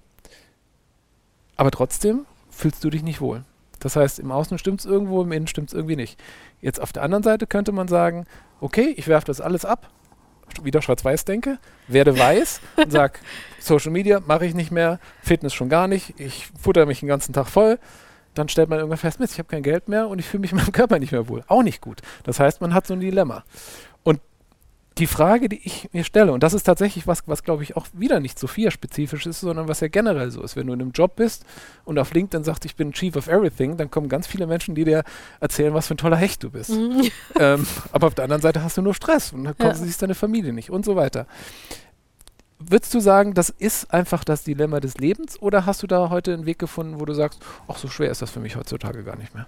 Aber trotzdem fühlst du dich nicht wohl. Das heißt, im Außen stimmt es irgendwo, im Innen stimmt es irgendwie nicht. Jetzt auf der anderen Seite könnte man sagen, okay, ich werfe das alles ab, wieder schwarz-weiß denke, werde weiß und sage, Social Media mache ich nicht mehr, Fitness schon gar nicht, ich futter mich den ganzen Tag voll, dann stellt man irgendwann fest, Mist, ich habe kein Geld mehr und ich fühle mich in meinem Körper nicht mehr wohl. Auch nicht gut. Das heißt, man hat so ein Dilemma die Frage, die ich mir stelle, und das ist tatsächlich was, was glaube ich auch wieder nicht Sophia-spezifisch ist, sondern was ja generell so ist. Wenn du in einem Job bist und auf LinkedIn sagst, ich bin Chief of Everything, dann kommen ganz viele Menschen, die dir erzählen, was für ein toller Hecht du bist. Mhm. Ähm, aber auf der anderen Seite hast du nur Stress und dann ja. siehst deine Familie nicht und so weiter. Würdest du sagen, das ist einfach das Dilemma des Lebens oder hast du da heute einen Weg gefunden, wo du sagst, ach, so schwer ist das für mich heutzutage gar nicht mehr?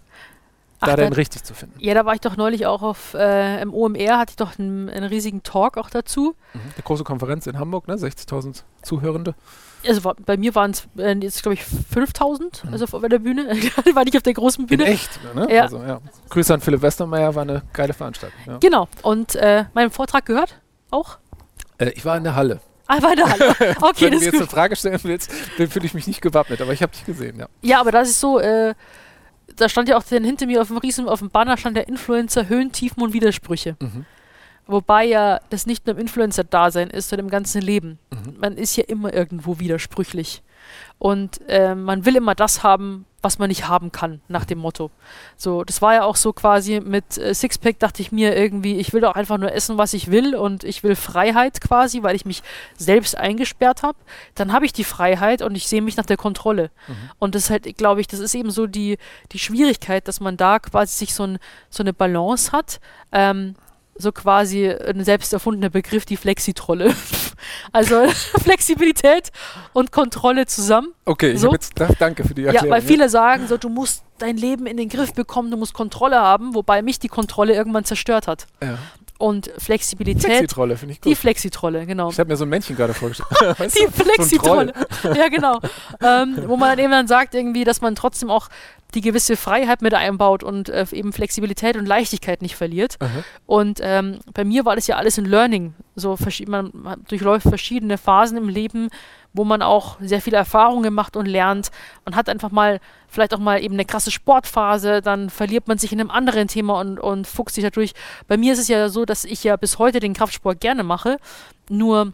Ach, da denn richtig zu finden? Ja, da war ich doch neulich auch auf äh, im OMR, hatte ich doch einen, einen riesigen Talk auch dazu. Mhm. Eine große Konferenz in Hamburg, ne? 60.000 Zuhörende. Also war, bei mir waren es äh, jetzt, glaube ich, 5000, mhm. also auf, der Bühne. war nicht auf der großen Bühne. In echt, ne? Ja. Also, ja. Grüße an Philipp Westermeier, war eine geile Veranstaltung. Ja. Genau. Und äh, meinen Vortrag gehört auch? Äh, ich war in der Halle. Ah, war in der Halle. Okay, Wenn du das mir ist jetzt gut. eine Frage stellen willst, dann fühle ich mich nicht gewappnet, aber ich habe dich gesehen, ja. Ja, aber das ist so, äh, da stand ja auch dann hinter mir auf dem Riesen, auf dem Banner stand der Influencer Höhen, Tiefen und Widersprüche. Mhm. Wobei ja das nicht nur im Influencer-Dasein ist, sondern im ganzen Leben. Mhm. Man ist ja immer irgendwo widersprüchlich. Und äh, man will immer das haben, was man nicht haben kann, nach dem Motto. So, das war ja auch so quasi mit äh, Sixpack, dachte ich mir irgendwie, ich will doch einfach nur essen, was ich will und ich will Freiheit quasi, weil ich mich selbst eingesperrt habe. Dann habe ich die Freiheit und ich sehe mich nach der Kontrolle. Mhm. Und das ist halt, glaube ich, das ist eben so die, die Schwierigkeit, dass man da quasi sich so, ein, so eine Balance hat. Ähm, so quasi ein selbst erfundener Begriff, die Flexitrolle. also Flexibilität und Kontrolle zusammen. Okay, ich So? jetzt, da, danke für die Erklärung. Ja, weil viele sagen so, du musst dein Leben in den Griff bekommen, du musst Kontrolle haben, wobei mich die Kontrolle irgendwann zerstört hat. ja. Und Flexibilität, Flexitrolle, finde ich die gut. Flexitrolle, genau. Ich habe mir so ein Männchen gerade vorgestellt. Die? So Flexitrolle. Troll. ja, genau. ähm, wo man dann eben dann sagt, irgendwie, dass man trotzdem auch die gewisse Freiheit mit einbaut und äh, eben Flexibilität und Leichtigkeit nicht verliert. Aha. Und ähm, bei mir war das ja alles ein Learning. So man hat- durchläuft verschiedene Phasen im Leben, wo man auch sehr viele Erfahrungen macht und lernt und hat einfach mal vielleicht auch mal eben eine krasse Sportphase, dann verliert man sich in einem anderen Thema und, und fuchst sich dadurch. Bei mir ist es ja so, dass ich ja bis heute den Kraftsport gerne mache, nur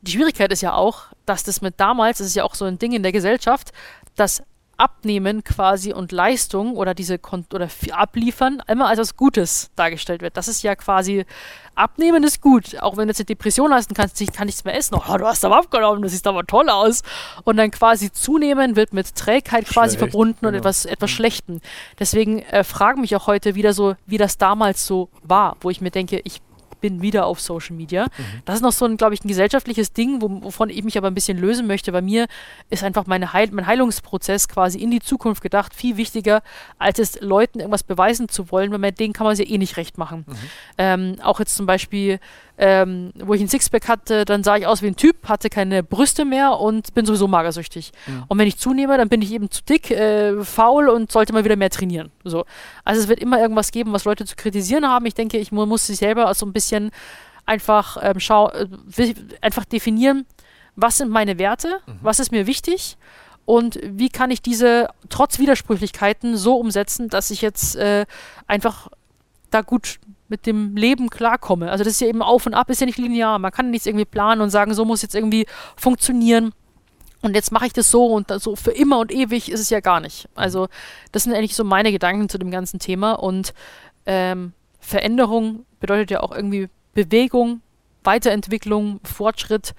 die Schwierigkeit ist ja auch, dass das mit damals, das ist ja auch so ein Ding in der Gesellschaft, dass Abnehmen quasi und Leistung oder diese Kon oder Abliefern immer als was Gutes dargestellt wird. Das ist ja quasi Abnehmen ist gut, auch wenn du jetzt eine Depression hast und kannst kann nichts mehr essen. Oh, du hast aber abgenommen, das sieht aber toll aus. Und dann quasi zunehmen wird mit Trägheit quasi Schlecht, verbunden und genau. etwas etwas Schlechtem. Deswegen äh, fragen mich auch heute wieder so, wie das damals so war, wo ich mir denke, ich bin wieder auf Social Media. Das ist noch so ein, glaube ich, ein gesellschaftliches Ding, wo, wovon ich mich aber ein bisschen lösen möchte. Bei mir ist einfach meine Heil mein Heilungsprozess quasi in die Zukunft gedacht viel wichtiger, als es Leuten irgendwas beweisen zu wollen, weil mit denen kann man es ja eh nicht recht machen. Ähm, auch jetzt zum Beispiel, ähm, wo ich ein Sixpack hatte, dann sah ich aus wie ein Typ, hatte keine Brüste mehr und bin sowieso magersüchtig. Mhm. Und wenn ich zunehme, dann bin ich eben zu dick, äh, faul und sollte mal wieder mehr trainieren. So. Also es wird immer irgendwas geben, was Leute zu kritisieren haben. Ich denke, ich mu muss sich selber so ein bisschen einfach ähm, schau äh, einfach definieren, was sind meine Werte, was ist mir wichtig und wie kann ich diese trotz Widersprüchlichkeiten so umsetzen, dass ich jetzt äh, einfach da gut mit dem Leben klarkomme. Also das ist ja eben auf und ab, ist ja nicht linear. Man kann nichts irgendwie planen und sagen, so muss jetzt irgendwie funktionieren. Und jetzt mache ich das so und so für immer und ewig ist es ja gar nicht. Also das sind eigentlich so meine Gedanken zu dem ganzen Thema. Und ähm, Veränderung bedeutet ja auch irgendwie Bewegung, Weiterentwicklung, Fortschritt.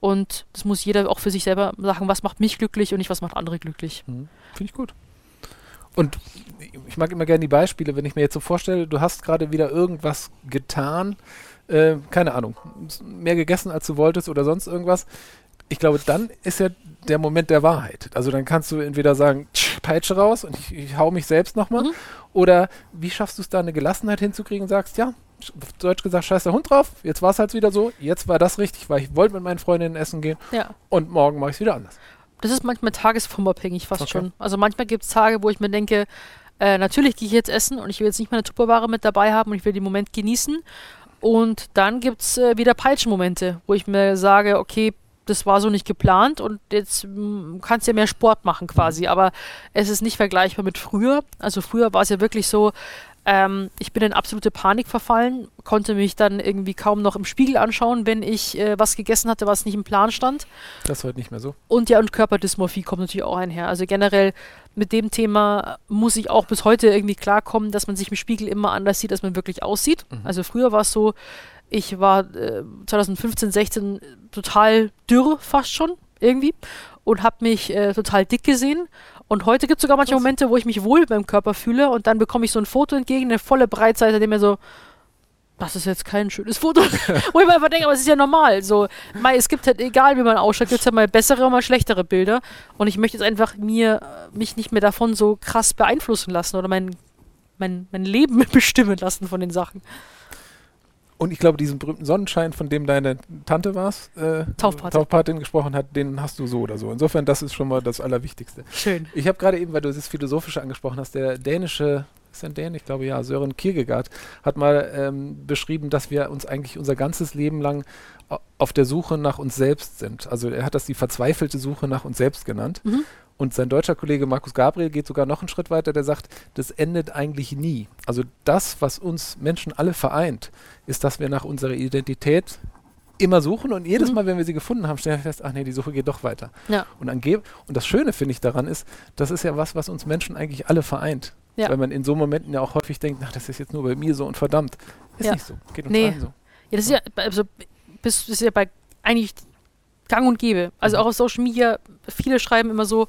Und das muss jeder auch für sich selber sagen, was macht mich glücklich und nicht, was macht andere glücklich. Mhm. Finde ich gut. Und ich mag immer gerne die Beispiele, wenn ich mir jetzt so vorstelle, du hast gerade wieder irgendwas getan, äh, keine Ahnung, mehr gegessen, als du wolltest oder sonst irgendwas. Ich glaube, dann ist ja der Moment der Wahrheit. Also dann kannst du entweder sagen, "Tsch, Peitsche raus und ich, ich hau mich selbst nochmal. Mhm. Oder wie schaffst du es da eine Gelassenheit hinzukriegen und sagst, ja, Deutsch gesagt, scheiß der Hund drauf, jetzt war es halt wieder so, jetzt war das richtig, weil ich wollte mit meinen Freundinnen essen gehen Ja. und morgen mache ich es wieder anders. Das ist manchmal tagesformabhängig fast Okay. schon. Also manchmal gibt es Tage, wo ich mir denke, äh, natürlich gehe ich jetzt essen und ich will jetzt nicht meine Tupperware mit dabei haben und ich will den Moment genießen. Und dann gibt es äh, wieder Peitschenmomente, wo ich mir sage, okay, das war so nicht geplant und jetzt mm, kannst du ja mehr Sport machen quasi. Aber es ist nicht vergleichbar mit früher. Also früher war es ja wirklich so, ähm, ich bin in absolute Panik verfallen, konnte mich dann irgendwie kaum noch im Spiegel anschauen, wenn ich äh, was gegessen hatte, was nicht im Plan stand. Das ist heute nicht mehr so. Und ja, und Körperdysmorphie kommt natürlich auch einher. Also generell mit dem Thema muss ich auch bis heute irgendwie klarkommen, dass man sich im Spiegel immer anders sieht, als man wirklich aussieht. Mhm. Also früher war es so, ich war äh, 2015, 16 total dürr fast schon irgendwie und habe mich äh, total dick gesehen. Und heute gibt es sogar manche. Momente, wo ich mich wohl beim Körper fühle und dann bekomme ich so ein Foto entgegen, eine volle Breitseite, dem mir so, das ist jetzt kein schönes Foto. Wo ich mir einfach denke, aber es ist ja normal. So, mei, es gibt halt, egal wie man ausschaut, gibt es ja mal bessere und mal schlechtere Bilder. Und ich möchte jetzt einfach mir, äh, mich nicht mehr davon so krass beeinflussen lassen oder mein mein, mein Leben bestimmen lassen von den Sachen. Und ich glaube, diesen berühmten Sonnenschein, von dem deine Tante war's, äh, Taufpatin. Taufpatin gesprochen hat, den hast du so oder so. Insofern, das ist schon mal das Allerwichtigste. Schön. Ich habe gerade eben, weil du das Philosophische angesprochen hast, der dänische, ist ein Dän, ich glaube ja, Sören Kierkegaard, hat mal ähm, beschrieben, dass wir uns eigentlich unser ganzes Leben lang au- auf der Suche nach uns selbst sind. Also er hat das die verzweifelte Suche nach uns selbst genannt. Mhm. Und sein deutscher Kollege Markus Gabriel geht sogar noch einen Schritt weiter, der sagt, das endet eigentlich nie. Also das, was uns Menschen alle vereint, ist, dass wir nach unserer Identität immer suchen und jedes Mhm. Mal, wenn wir sie gefunden haben, stellen wir fest, ach nee, die Suche geht doch weiter. Ja. Und, angeb und das Schöne, finde ich, daran ist, das ist ja was, was uns Menschen eigentlich alle vereint. Ja. Weil man in so Momenten ja auch häufig denkt, ach, das ist jetzt nur bei mir so und verdammt. Ist Ja. nicht so. Geht uns Nee. allen so. Ja, das ist ja, also, das ist ja bei eigentlich gang und gäbe. Also Mhm. auch auf Social Media, viele schreiben immer so,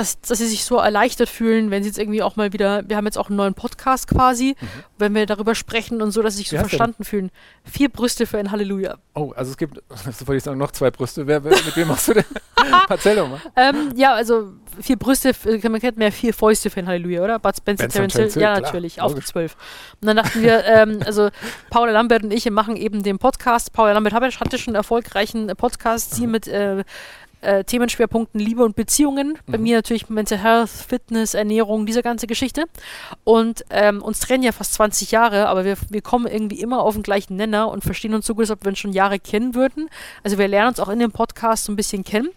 dass, dass sie sich so erleichtert fühlen, wenn sie jetzt irgendwie auch mal wieder, wir haben jetzt auch einen neuen Podcast quasi, Mhm. wenn wir darüber sprechen und so, dass sie sich so Wie der verstanden fühlen. Vier Brüste für ein Halleluja. Oh, also es gibt, das wollte ich sagen, noch zwei Brüste. Wer, wer, mit wem machst du denn? Erzähl doch mal. Ähm, ja, also vier Brüste, f- man kennt mehr vier Fäuste für ein Halleluja, oder? Bud Spencer, Benson, Terence Hill, ja klar, natürlich, auf logisch. zwölf. Und dann dachten wir, ähm, also Paula Lambert und ich machen eben den Podcast. Paula Lambert hatte schon einen erfolgreichen Podcast, sie mit äh, äh, Themenschwerpunkten Liebe und Beziehungen. Bei Mhm. mir natürlich Mental Health, Fitness, Ernährung, diese ganze Geschichte. Und ähm, uns trennen ja fast 20 Jahre, aber wir, wir kommen irgendwie immer auf den gleichen Nenner und verstehen uns so gut, als ob wir uns schon Jahre kennen würden. Also wir lernen uns auch in dem Podcast so ein bisschen kennen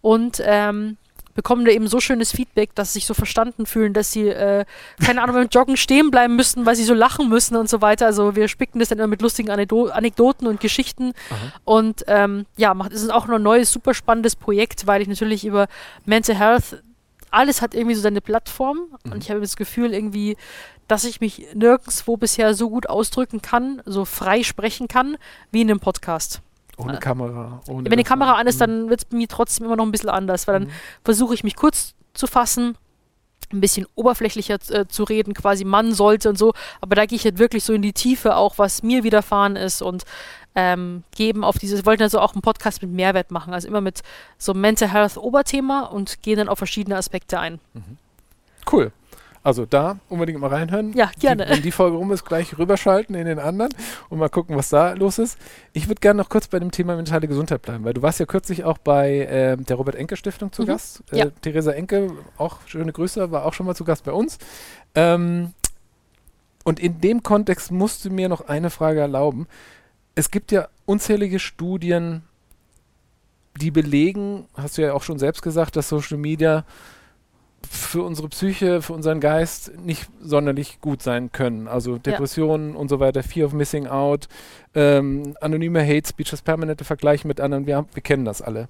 und ähm, bekommen da eben so schönes Feedback, dass sie sich so verstanden fühlen, dass sie, äh, keine Ahnung, beim Joggen stehen bleiben müssten, weil sie so lachen müssen und so weiter. Also wir spicken das dann immer mit lustigen Anekdo Anekdoten und Geschichten. Aha. Und ähm, ja, macht, es ist auch noch ein neues, super spannendes Projekt, weil ich natürlich über Mental Health, alles hat irgendwie so seine Plattform Mhm. und ich habe das Gefühl irgendwie, dass ich mich nirgendwo bisher so gut ausdrücken kann, so frei sprechen kann, wie in einem Podcast. Ohne Kamera. Ohne Wenn die Kamera an ist, Mhm. dann wird es bei mir trotzdem immer noch ein bisschen anders, weil dann Mhm. versuche ich mich kurz zu fassen, ein bisschen oberflächlicher äh, zu reden, quasi Mann sollte und so. Aber da gehe ich halt wirklich so in die Tiefe, auch was mir widerfahren ist und ähm, geben auf dieses, wir wollten also auch einen Podcast mit Mehrwert machen, also immer mit so Mental Health Oberthema und gehen dann auf verschiedene Aspekte ein. Cool. Also da unbedingt mal reinhören. Ja, gerne. Die, wenn die Folge rum ist, gleich rüberschalten in den anderen und mal gucken, was da los ist. Ich würde gerne noch kurz bei dem Thema mentale Gesundheit bleiben, weil du warst ja kürzlich auch bei ähm, der Robert-Enke-Stiftung zu Mhm. Gast. Äh, Ja. Theresa Enke, auch schöne Grüße, war auch schon mal zu Gast bei uns. Ähm, und in dem Kontext musst du mir noch eine Frage erlauben. Es gibt ja unzählige Studien, die belegen, hast du ja auch schon selbst gesagt, dass Social Media für unsere Psyche, für unseren Geist nicht sonderlich gut sein können. Also Depressionen und so weiter, Fear of Missing Out, ähm, anonyme Hate Speech, das permanente Vergleichen mit anderen, wir, haben, wir kennen das alle.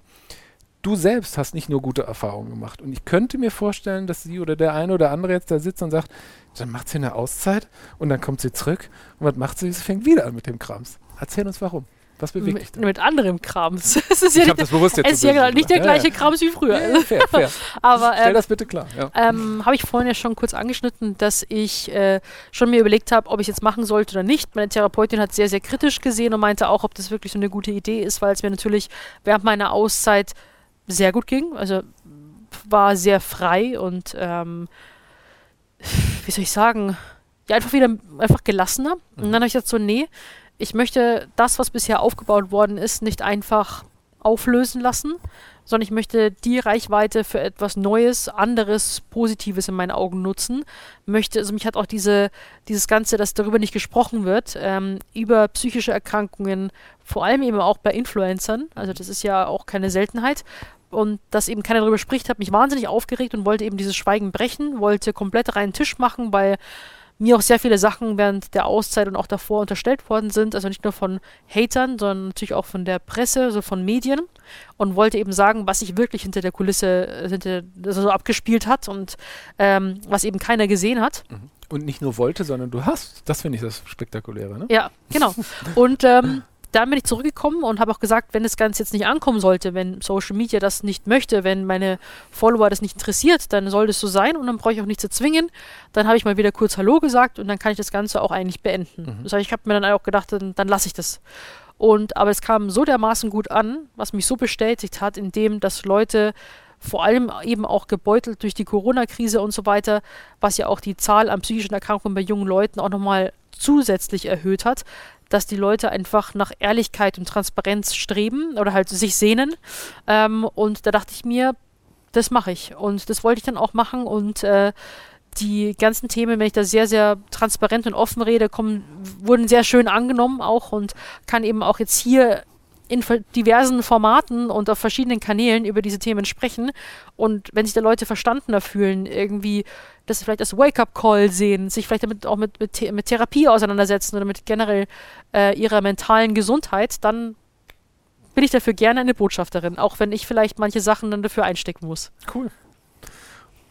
Du selbst hast nicht nur gute Erfahrungen gemacht. Und ich könnte mir vorstellen, dass sie oder der eine oder andere jetzt da sitzt und sagt, dann macht sie eine Auszeit und dann kommt sie zurück und was macht sie? Sie fängt wieder an mit dem Krams. Erzähl uns warum. Was bewegt dich Mit, da? mit anderem Krams. Es ist ja Ich nicht, das bewusst jetzt es ist ja genau nicht der gleiche Krams wie früher. Ja, ja, fair, fair. Aber Stell ähm, das bitte klar. Ja. Ähm, habe ich vorhin ja schon kurz angeschnitten, dass ich äh, schon mir überlegt habe, ob ich es jetzt machen sollte oder nicht. Meine Therapeutin hat sehr, sehr kritisch gesehen und meinte auch, ob das wirklich so eine gute Idee ist, weil es mir natürlich während meiner Auszeit sehr gut ging. Also war sehr frei und ähm, wie soll ich sagen, ja, einfach wieder einfach gelassener. Und dann habe ich gesagt, so, nee, ich möchte das, was bisher aufgebaut worden ist, nicht einfach auflösen lassen, sondern ich möchte die Reichweite für etwas Neues, anderes, Positives in meinen Augen nutzen. Möchte, also mich hat auch diese, dieses Ganze, dass darüber nicht gesprochen wird, ähm, über psychische Erkrankungen, vor allem eben auch bei Influencern, also das ist ja auch keine Seltenheit, und dass eben keiner darüber spricht, hat mich wahnsinnig aufgeregt und wollte eben dieses Schweigen brechen, wollte komplett reinen Tisch machen, weil mir auch sehr viele Sachen während der Auszeit und auch davor unterstellt worden sind, also nicht nur von Hatern, sondern natürlich auch von der Presse, also von Medien und wollte eben sagen, was sich wirklich hinter der Kulisse äh, hinter, also so abgespielt hat und ähm, was eben keiner gesehen hat. Und nicht nur wollte, sondern du hast. Das finde ich das Spektakuläre, ne? Ja, genau. Und ähm, dann bin ich zurückgekommen und habe auch gesagt, wenn das Ganze jetzt nicht ankommen sollte, wenn Social Media das nicht möchte, wenn meine Follower das nicht interessiert, dann soll das so sein und dann brauche ich auch nichts zu zwingen. Dann habe ich mal wieder kurz Hallo gesagt und dann kann ich das Ganze auch eigentlich beenden. Mhm. Das heißt, ich habe mir dann auch gedacht, dann, dann lasse ich das. Und aber es kam so dermaßen gut an, was mich so bestätigt hat, in dem, dass Leute vor allem eben auch gebeutelt durch die Corona-Krise und so weiter, was ja auch die Zahl an psychischen Erkrankungen bei jungen Leuten auch nochmal zusätzlich erhöht hat, dass die Leute einfach nach Ehrlichkeit und Transparenz streben oder halt sich sehnen. Ähm, und da dachte ich mir, das mache ich. Und das wollte ich dann auch machen und äh, die ganzen Themen, wenn ich da sehr, sehr transparent und offen rede, kommen, wurden sehr schön angenommen auch und kann eben auch jetzt hier in diversen Formaten und auf verschiedenen Kanälen über diese Themen sprechen. Und wenn sich da Leute verstandener fühlen, irgendwie das vielleicht als Wake-up-Call sehen, sich vielleicht damit auch mit, mit, mit, Therapie auseinandersetzen oder mit generell äh, ihrer mentalen Gesundheit, dann bin ich dafür gerne eine Botschafterin, auch wenn ich vielleicht manche Sachen dann dafür einstecken muss. Cool.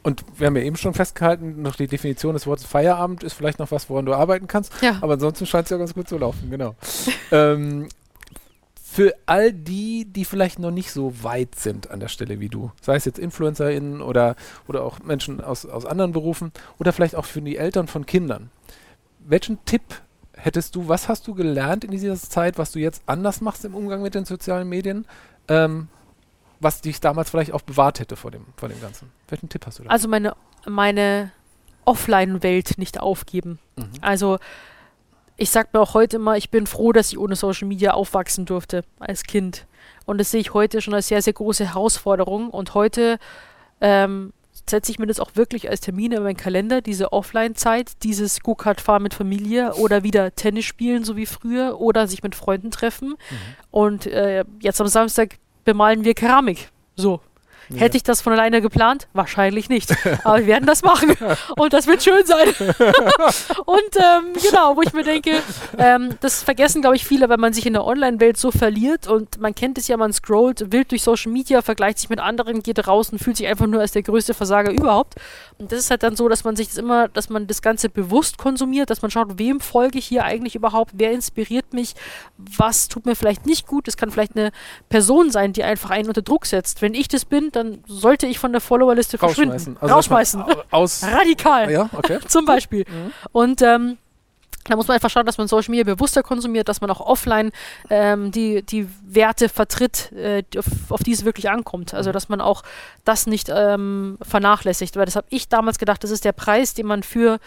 Und wir haben ja eben schon festgehalten, noch die Definition des Wortes Feierabend ist vielleicht noch was, woran du arbeiten kannst. Ja. Aber ansonsten scheint es ja ganz gut zu laufen, genau. ähm, für all die, die vielleicht noch nicht so weit sind an der Stelle wie du, sei es jetzt InfluencerInnen oder, oder auch Menschen aus, aus anderen Berufen oder vielleicht auch für die Eltern von Kindern. Welchen Tipp hättest du, was hast du gelernt in dieser Zeit, was du jetzt anders machst im Umgang mit den sozialen Medien, ähm, was dich damals vielleicht auch bewahrt hätte vor dem, vor dem Ganzen? Welchen Tipp hast du da? Also meine, meine Offline-Welt nicht aufgeben. Mhm. Also ich sage mir auch heute immer, ich bin froh, dass ich ohne Social Media aufwachsen durfte als Kind. Und das sehe ich heute schon als sehr, sehr große Herausforderung. Und heute ähm, setze ich mir das auch wirklich als Termin in meinen Kalender, diese Offline-Zeit, dieses Go-Kart-Fahren mit Familie oder wieder Tennis spielen, so wie früher, oder sich mit Freunden treffen. Mhm. Und äh, jetzt am Samstag bemalen wir Keramik. So, ja. Hätte ich das von alleine geplant? Wahrscheinlich nicht. Aber wir werden das machen. Und das wird schön sein. und ähm, genau, wo ich mir denke, ähm, das vergessen, glaube ich, viele, wenn man sich in der Online-Welt so verliert. Und man kennt es ja, man scrollt wild durch Social Media, vergleicht sich mit anderen, geht raus und fühlt sich einfach nur als der größte Versager überhaupt. Und das ist halt dann so, dass man sich das immer, dass man das Ganze bewusst konsumiert, dass man schaut, wem folge ich hier eigentlich überhaupt, wer inspiriert mich, was tut mir vielleicht nicht gut. Das kann vielleicht eine Person sein, die einfach einen unter Druck setzt. Wenn ich das bin, dann sollte ich von der Followerliste verschwinden. Also Rausschmeißen. Aus Radikal. Ja, okay. Zum Beispiel. Mhm. Und ähm, da muss man einfach schauen, dass man Social Media bewusster konsumiert, dass man auch offline ähm, die, die Werte vertritt, äh, auf, auf, die es wirklich ankommt. Also, mhm. dass man auch das nicht ähm, vernachlässigt. Weil das habe ich damals gedacht, das ist der Preis, den man für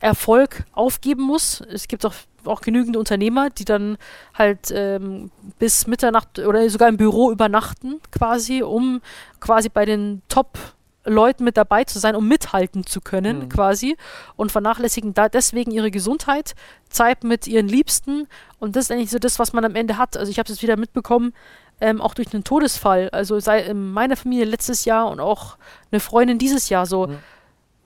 Erfolg aufgeben muss. Es gibt auch, auch genügend Unternehmer, die dann halt ähm, bis Mitternacht oder sogar im Büro übernachten, quasi, um quasi bei den Top- Leuten mit dabei zu sein, um mithalten zu können, mhm. quasi, und vernachlässigen da deswegen ihre Gesundheit, Zeit mit ihren Liebsten. Und das ist eigentlich so das, was man am Ende hat. Also ich habe es wieder mitbekommen, ähm, auch durch einen Todesfall. Also sei in meiner Familie letztes Jahr und auch eine Freundin dieses Jahr so. Mhm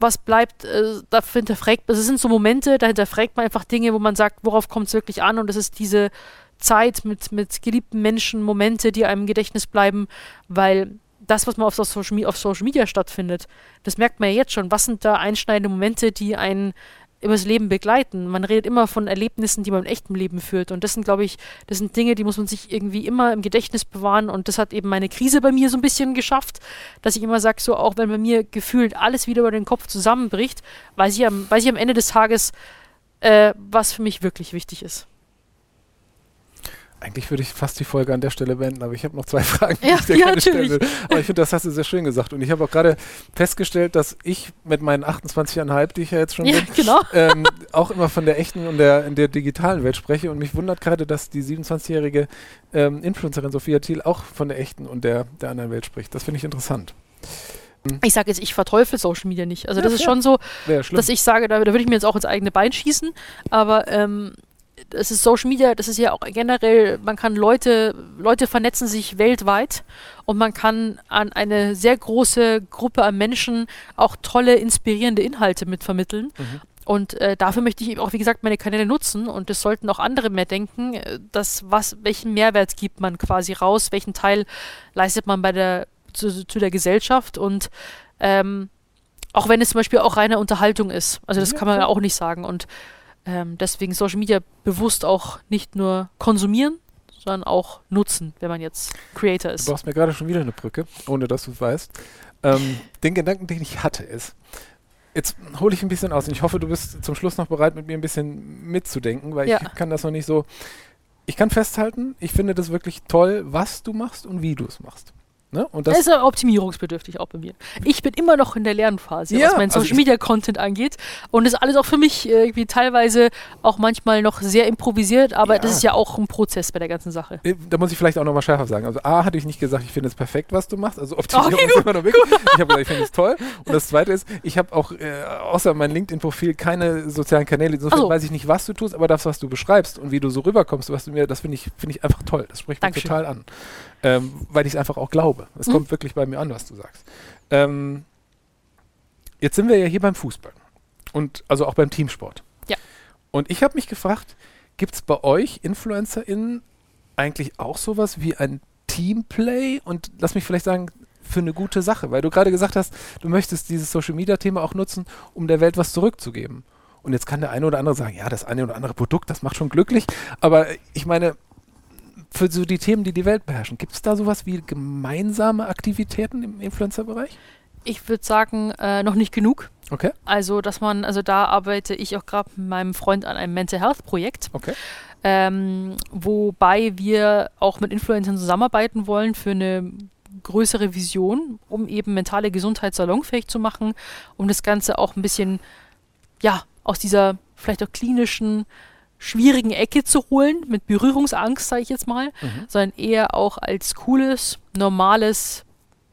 was bleibt, äh, da hinterfragt, also es sind so Momente, da hinterfragt man einfach Dinge, wo man sagt, worauf kommt es wirklich an und das ist diese Zeit mit, mit geliebten Menschen, Momente, die einem im Gedächtnis bleiben, weil das, was man auf Social, auf Social Media stattfindet, das merkt man ja jetzt schon. Was sind da einschneidende Momente, die einen übers Leben begleiten. Man redet immer von Erlebnissen, die man im echten Leben führt. Und das sind, glaube ich, das sind Dinge, die muss man sich irgendwie immer im Gedächtnis bewahren. Und das hat eben meine Krise bei mir so ein bisschen geschafft, dass ich immer sage, so auch wenn bei mir gefühlt alles wieder über den Kopf zusammenbricht, weiß ich am, weiß ich am Ende des Tages, äh, was für mich wirklich wichtig ist. Eigentlich würde ich fast die Folge an der Stelle beenden, aber ich habe noch zwei Fragen, die ja, ich dir ja, gerne stellen will. Aber ich finde, das hast du sehr schön gesagt. Und ich habe auch gerade festgestellt, dass ich mit meinen 28,5, die ich ja jetzt schon ja, bin, genau. ähm, auch immer von der echten und der, in der digitalen Welt spreche. Und mich wundert gerade, dass die 27-jährige ähm, Influencerin Sophia Thiel auch von der echten und der, der anderen Welt spricht. Das finde ich interessant. Ich sage jetzt, ich verteufel Social Media nicht. Also ja, das ist schon so, dass ich sage, da, da würde ich mir jetzt auch ins eigene Bein schießen. Aber ähm, es ist Social Media, das ist ja auch generell, man kann Leute, Leute vernetzen sich weltweit und man kann an eine sehr große Gruppe an Menschen auch tolle, inspirierende Inhalte mitvermitteln. Mhm. Und äh, dafür möchte ich auch, wie gesagt, meine Kanäle nutzen und es sollten auch andere mehr denken, äh, dass was, welchen Mehrwert gibt man quasi raus, welchen Teil leistet man bei der, zu, zu der Gesellschaft und ähm, auch wenn es zum Beispiel auch reine Unterhaltung ist. Also das ja, kann man ja auch nicht sagen. Und ähm, deswegen Social Media bewusst auch nicht nur konsumieren, sondern auch nutzen, wenn man jetzt Creator ist. Du brauchst mir gerade schon wieder eine Brücke, ohne dass du es weißt. Ähm, den Gedanken, den ich hatte, ist, jetzt hole ich ein bisschen aus und ich hoffe, du bist zum Schluss noch bereit, mit mir ein bisschen mitzudenken, weil ja. ich kann das noch nicht so. Ich kann festhalten, ich finde das wirklich toll, was du machst und wie du es machst. Ne? Und Das das, ist ja optimierungsbedürftig auch bei mir. Ich bin immer noch in der Lernphase, Ja, was mein also Social ich- Media Content angeht. Und das ist alles auch für mich irgendwie teilweise auch manchmal noch sehr improvisiert, aber Ja. das ist ja auch ein Prozess bei der ganzen Sache. äh, da muss ich vielleicht auch nochmal schärfer sagen. Also A, hatte ich nicht gesagt, ich finde es perfekt, was du machst. Also Optimierung Okay, ist immer noch wirklich. Ich habe gesagt, ich finde es toll. Und das Zweite ist, ich habe auch äh, außer mein LinkedIn-Profil keine sozialen Kanäle. Insofern Ach so. weiß ich nicht, was du tust, aber das, was du beschreibst und wie du so rüberkommst, was du mir, das finde ich, finde ich einfach toll. Das spricht mich Dankeschön. total an. Ähm, weil ich es einfach auch glaube. Es Mhm. kommt wirklich bei mir an, was du sagst. Ähm, jetzt sind wir ja hier beim Fußball. Und also auch beim Teamsport. Ja. Und ich habe mich gefragt, gibt es bei euch InfluencerInnen eigentlich auch sowas wie ein Teamplay? Und lass mich vielleicht sagen, für eine gute Sache, weil du gerade gesagt hast, du möchtest dieses Social Media Thema auch nutzen, um der Welt was zurückzugeben. Und jetzt kann der eine oder andere sagen, ja, das eine oder andere Produkt, das macht schon glücklich. Aber ich meine, für so die Themen, die die Welt beherrschen, gibt es da sowas wie gemeinsame Aktivitäten im Influencer-Bereich? Ich würde sagen, äh, noch nicht genug. Okay, Also, dass man, also da arbeite ich auch gerade mit meinem Freund an einem Mental Health Projekt, okay. ähm, wobei wir auch mit Influencern zusammenarbeiten wollen für eine größere Vision, um eben mentale Gesundheit salonfähig zu machen, um das Ganze auch ein bisschen, ja, aus dieser vielleicht auch klinischen, schwierigen Ecke zu holen, mit Berührungsangst, sage ich jetzt mal, Mhm. sondern eher auch als cooles, normales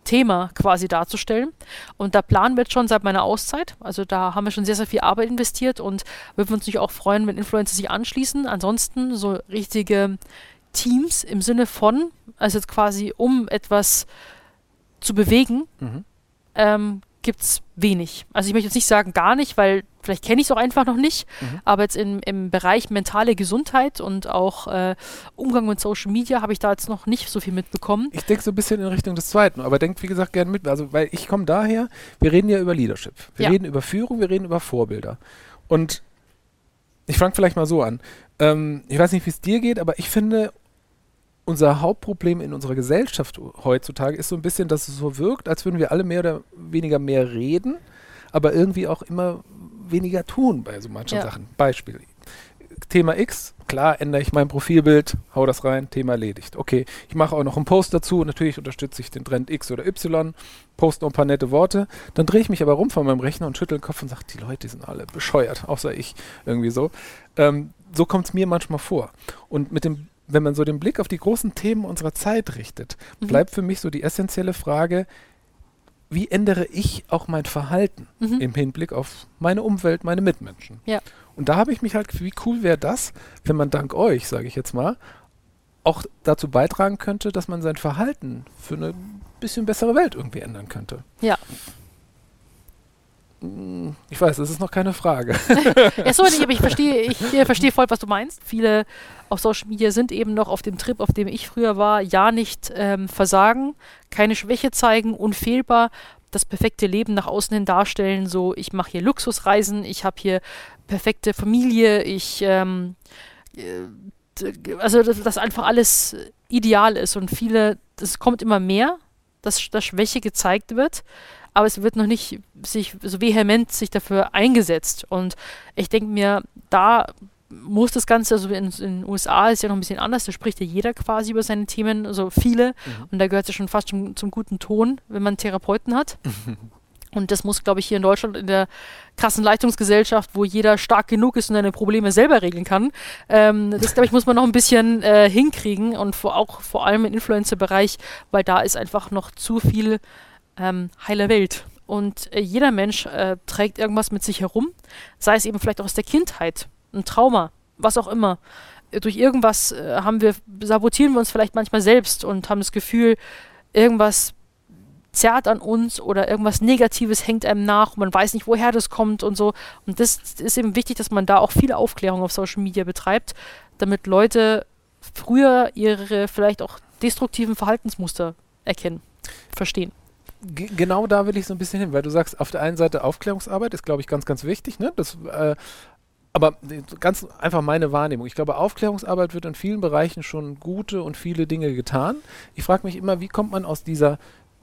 Thema quasi darzustellen. Und da planen wir jetzt schon seit meiner Auszeit. Also da haben wir schon sehr, sehr viel Arbeit investiert und würden uns natürlich auch freuen, wenn Influencer sich anschließen. Ansonsten so richtige Teams im Sinne von, also jetzt quasi um etwas zu bewegen, Mhm. ähm, gibt es wenig. Also ich möchte jetzt nicht sagen gar nicht, weil vielleicht kenne ich es auch einfach noch nicht, Mhm. aber jetzt im, im Bereich mentale Gesundheit und auch äh, Umgang mit Social Media habe ich da jetzt noch nicht so viel mitbekommen. Ich denke so ein bisschen in Richtung des Zweiten, aber denkt, wie gesagt, gerne mit. Also, weil ich komme daher, wir reden ja über Leadership. Wir Ja. reden über Führung, wir reden über Vorbilder. Und ich fange vielleicht mal so an. Ähm, ich weiß nicht, wie es dir geht, aber ich finde, unser Hauptproblem in unserer Gesellschaft heutzutage ist so ein bisschen, dass es so wirkt, als würden wir alle mehr oder weniger mehr reden, aber irgendwie auch immer weniger tun bei so manchen Ja. Sachen. Beispiel. Thema X, klar, ändere ich mein Profilbild, hau das rein, Thema erledigt. Okay, ich mache auch noch einen Post dazu, natürlich unterstütze ich den Trend X oder Y, poste noch ein paar nette Worte, dann drehe ich mich aber rum von meinem Rechner und schüttel den Kopf und sage, die Leute sind alle bescheuert, außer ich irgendwie so. Ähm, so kommt es mir manchmal vor. Und mit dem, wenn man so den Blick auf die großen Themen unserer Zeit richtet, Mhm. bleibt für mich so die essentielle Frage, wie ändere ich auch mein Verhalten Mhm. im Hinblick auf meine Umwelt, meine Mitmenschen? Ja. Und da habe ich mich halt, wie cool wäre das, wenn man dank euch, sage ich jetzt mal, auch dazu beitragen könnte, dass man sein Verhalten für eine bisschen bessere Welt irgendwie ändern könnte. Ja. Ich weiß, das ist noch keine Frage. Ja, so nicht, aber ich verstehe, ich verstehe voll, was du meinst. Viele auf Social Media sind eben noch auf dem Trip, auf dem ich früher war, ja nicht ähm, versagen, keine Schwäche zeigen, unfehlbar, das perfekte Leben nach außen hin darstellen. So, ich mache hier Luxusreisen, ich habe hier perfekte Familie, ich ähm, äh, also dass das einfach alles ideal ist und viele, das kommt immer mehr, dass, dass Schwäche gezeigt wird, aber es wird noch nicht sich so vehement sich dafür eingesetzt. Und ich denke mir, da muss das Ganze, also in, in den USA ist ja noch ein bisschen anders, da spricht ja jeder quasi über seine Themen, also viele. Mhm. Und da gehört es ja schon fast zum, zum guten Ton, wenn man Therapeuten hat. Und das muss, glaube ich, hier in Deutschland in der krassen Leistungsgesellschaft, wo jeder stark genug ist und seine Probleme selber regeln kann, ähm, das, glaube ich, muss man noch ein bisschen äh, hinkriegen und vor, auch vor allem im Influencer-Bereich, weil da ist einfach noch zu viel ähm, heile Welt. Und äh, jeder Mensch äh, trägt irgendwas mit sich herum, sei es eben vielleicht auch aus der Kindheit, ein Trauma, was auch immer. Äh, Durch irgendwas äh, haben wir, sabotieren wir uns vielleicht manchmal selbst und haben das Gefühl, irgendwas zerrt an uns oder irgendwas Negatives hängt einem nach und man weiß nicht, woher das kommt und so. Und das ist eben wichtig, dass man da auch viel Aufklärung auf Social Media betreibt, damit Leute früher ihre vielleicht auch destruktiven Verhaltensmuster erkennen, verstehen. Genau da will ich so ein bisschen hin, weil du sagst, auf der einen Seite Aufklärungsarbeit ist, glaube ich, ganz, ganz wichtig. Ne? Das, äh, aber ganz einfach meine Wahrnehmung. Ich glaube, Aufklärungsarbeit wird in vielen Bereichen schon gute und viele Dinge getan. Ich frage mich immer, wie kommt man aus dieser,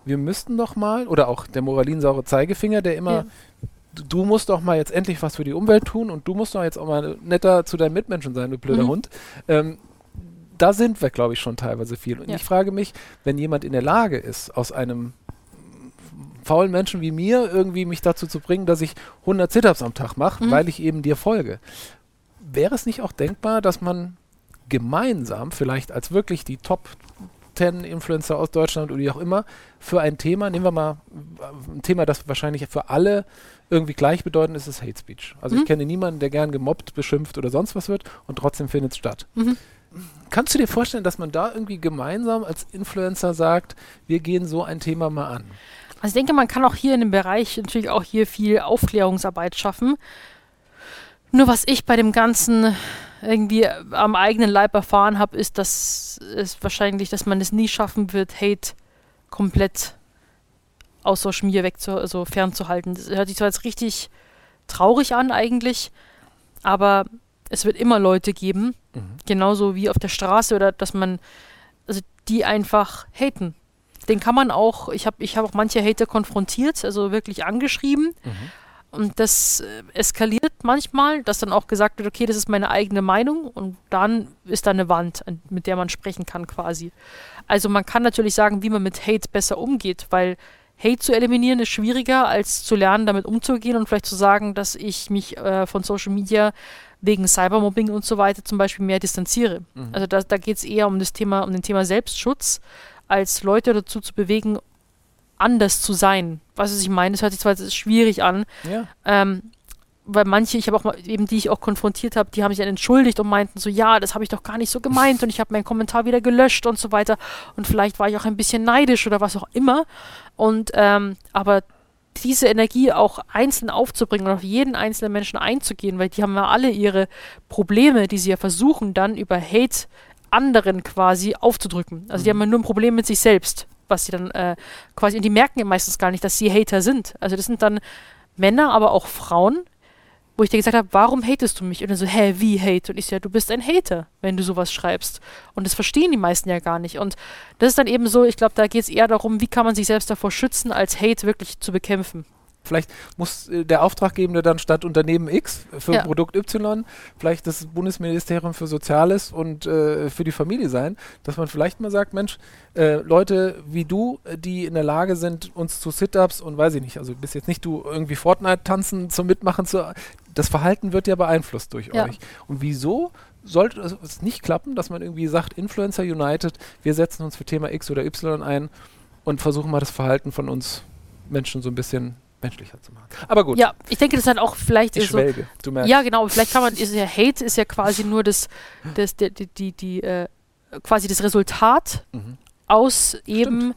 wir müssten doch mal, oder auch der moralinsaure Zeigefinger, der immer, Ja. du- du musst doch mal jetzt endlich was für die Umwelt tun und du musst doch jetzt auch mal netter zu deinen Mitmenschen sein, du blöder Mhm. Hund. Ähm, da sind wir, glaube ich, schon teilweise viel. Und Ja. ich frage mich, wenn jemand in der Lage ist, aus einem faulen Menschen wie mir irgendwie mich dazu zu bringen, dass ich 100 Sit-Ups am Tag mache, Mhm. weil ich eben dir folge. Wäre es nicht auch denkbar, dass man gemeinsam, vielleicht als wirklich die Top 10 Influencer aus Deutschland oder wie auch immer, für ein Thema, nehmen wir mal ein Thema, das wahrscheinlich für alle irgendwie gleichbedeutend ist, ist Hate Speech. Also Mhm. ich kenne niemanden, der gern gemobbt, beschimpft oder sonst was wird und trotzdem findet es statt. Mhm. Kannst du dir vorstellen, dass man da irgendwie gemeinsam als Influencer sagt, wir gehen so ein Thema mal an? Also ich denke, man kann auch hier in dem Bereich natürlich auch hier viel Aufklärungsarbeit schaffen. Nur was ich bei dem Ganzen irgendwie am eigenen Leib erfahren habe, ist, dass es wahrscheinlich, dass man es nie schaffen wird, Hate komplett aus Social Media wegzu, also fernzuhalten. Das hört sich zwar jetzt richtig traurig an eigentlich, aber es wird immer Leute geben, Mhm. genauso wie auf der Straße oder dass man, also die einfach haten. Den kann man auch, ich habe ich hab auch manche Hater konfrontiert, also wirklich angeschrieben. Mhm. Und das äh, eskaliert manchmal, dass dann auch gesagt wird, okay, das ist meine eigene Meinung und dann ist da eine Wand, an- mit der man sprechen kann quasi. Also man kann natürlich sagen, wie man mit Hate besser umgeht, weil Hate zu eliminieren ist schwieriger, als zu lernen, damit umzugehen und vielleicht zu sagen, dass ich mich äh, von Social Media wegen Cybermobbing und so weiter zum Beispiel mehr distanziere. Mhm. Also da, da geht es eher um das Thema, um den Thema Selbstschutz, als Leute dazu zu bewegen, anders zu sein. Weißt du, was ich meine? Das hört sich zwar schwierig an, Ja. ähm, weil manche, ich habe auch mal eben, die ich auch konfrontiert habe, die haben sich dann entschuldigt und meinten so, ja, das habe ich doch gar nicht so gemeint und ich habe meinen Kommentar wieder gelöscht und so weiter und vielleicht war ich auch ein bisschen neidisch oder was auch immer. Und ähm, aber diese Energie auch einzeln aufzubringen und auf jeden einzelnen Menschen einzugehen, weil die haben ja alle ihre Probleme, die sie ja versuchen, dann über Hate anderen quasi aufzudrücken. Also die Mhm. haben ja nur ein Problem mit sich selbst, was sie dann äh, quasi, und die merken ja meistens gar nicht, dass sie Hater sind. Also das sind dann Männer, aber auch Frauen, wo ich dir gesagt habe, warum hatest du mich? Und dann so, hä, wie hate? Und ich so, ja, du bist ein Hater, wenn du sowas schreibst. Und das verstehen die meisten ja gar nicht. Und das ist dann eben so, ich glaube, da geht es eher darum, wie kann man sich selbst davor schützen, als Hate wirklich zu bekämpfen. Vielleicht muss äh, der Auftraggebende dann statt Unternehmen X für Ja. Produkt Y vielleicht das Bundesministerium für Soziales und äh, für die Familie sein, dass man vielleicht mal sagt, Mensch, äh, Leute wie du, äh, die in der Lage sind, uns zu Sit-Ups und weiß ich nicht, also bis jetzt nicht du irgendwie Fortnite tanzen zum Mitmachen zu, das Verhalten wird ja beeinflusst durch Ja. euch. Und wieso sollte es nicht klappen, dass man irgendwie sagt, Influencer United, wir setzen uns für Thema X oder Y ein und versuchen mal das Verhalten von uns Menschen so ein bisschen menschlicher zu machen. Aber gut, Ja, ich denke, das ist halt auch vielleicht ich ist so, schwelge. Du merkst. Ja, genau. Vielleicht kann man, ist ja Hate ist ja quasi nur das, das die, die, die, die äh, quasi das Resultat Mhm. aus eben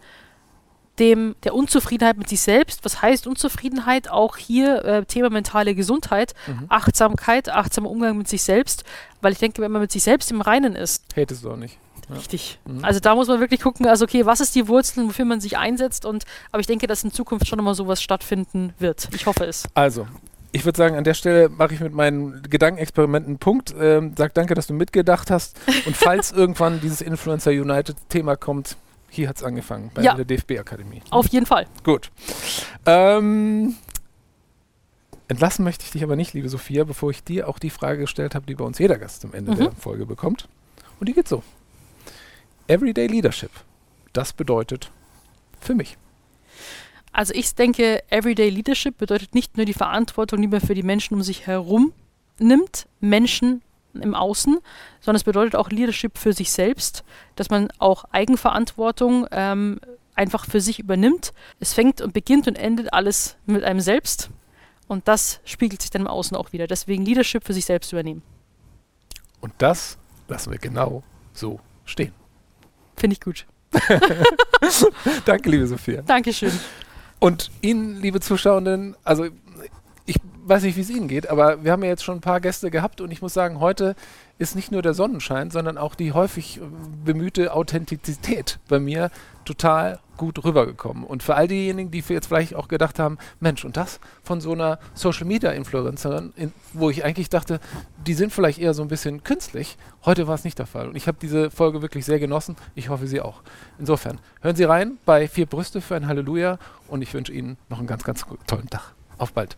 dem der Unzufriedenheit mit sich selbst. Was heißt Unzufriedenheit? Auch hier äh, Thema mentale Gesundheit, Mhm. Achtsamkeit, achtsamer Umgang mit sich selbst, weil ich denke, wenn man mit sich selbst im Reinen ist, Hatest du auch nicht. Richtig. Mhm. Also da muss man wirklich gucken, also okay, was ist die Wurzel, wofür man sich einsetzt und aber ich denke, dass in Zukunft schon immer sowas stattfinden wird. Ich hoffe es. Also, ich würde sagen, an der Stelle mache ich mit meinen Gedankenexperimenten einen Punkt. Ähm, sag danke, dass du mitgedacht hast. Und falls irgendwann dieses Influencer United-Thema kommt, hier hat es angefangen, bei Ja. der DFB-Akademie. Auf jeden Fall. Gut. Ähm, entlassen möchte ich dich aber nicht, liebe Sophia, bevor ich dir auch die Frage gestellt habe, die bei uns jeder Gast am Ende Mhm. der Folge bekommt. Und die geht so. Everyday Leadership. Das bedeutet für mich. Also ich denke, Everyday Leadership bedeutet nicht nur die Verantwortung, die man für die Menschen um sich herum nimmt, Menschen im Außen, sondern es bedeutet auch Leadership für sich selbst, dass man auch Eigenverantwortung ähm, einfach für sich übernimmt. Es fängt und beginnt und endet alles mit einem selbst und das spiegelt sich dann im Außen auch wieder. Deswegen Leadership für sich selbst übernehmen. Und das lassen wir genau so stehen. Finde ich gut. Danke, liebe Sophia. Dankeschön. Und Ihnen, liebe Zuschauenden, also ich weiß nicht, wie es Ihnen geht, aber wir haben ja jetzt schon ein paar Gäste gehabt und ich muss sagen, heute ist nicht nur der Sonnenschein, sondern auch die häufig äh, bemühte Authentizität bei mir total gut rübergekommen. Und für all diejenigen, die jetzt vielleicht auch gedacht haben, Mensch, und das von so einer Social Media Influencerin, in, wo ich eigentlich dachte, die sind vielleicht eher so ein bisschen künstlich. Heute war es nicht der Fall. Und ich habe diese Folge wirklich sehr genossen. Ich hoffe, Sie auch. Insofern, hören Sie rein bei Vier Brüste für ein Halleluja und ich wünsche Ihnen noch einen ganz, ganz tollen Tag. Auf bald.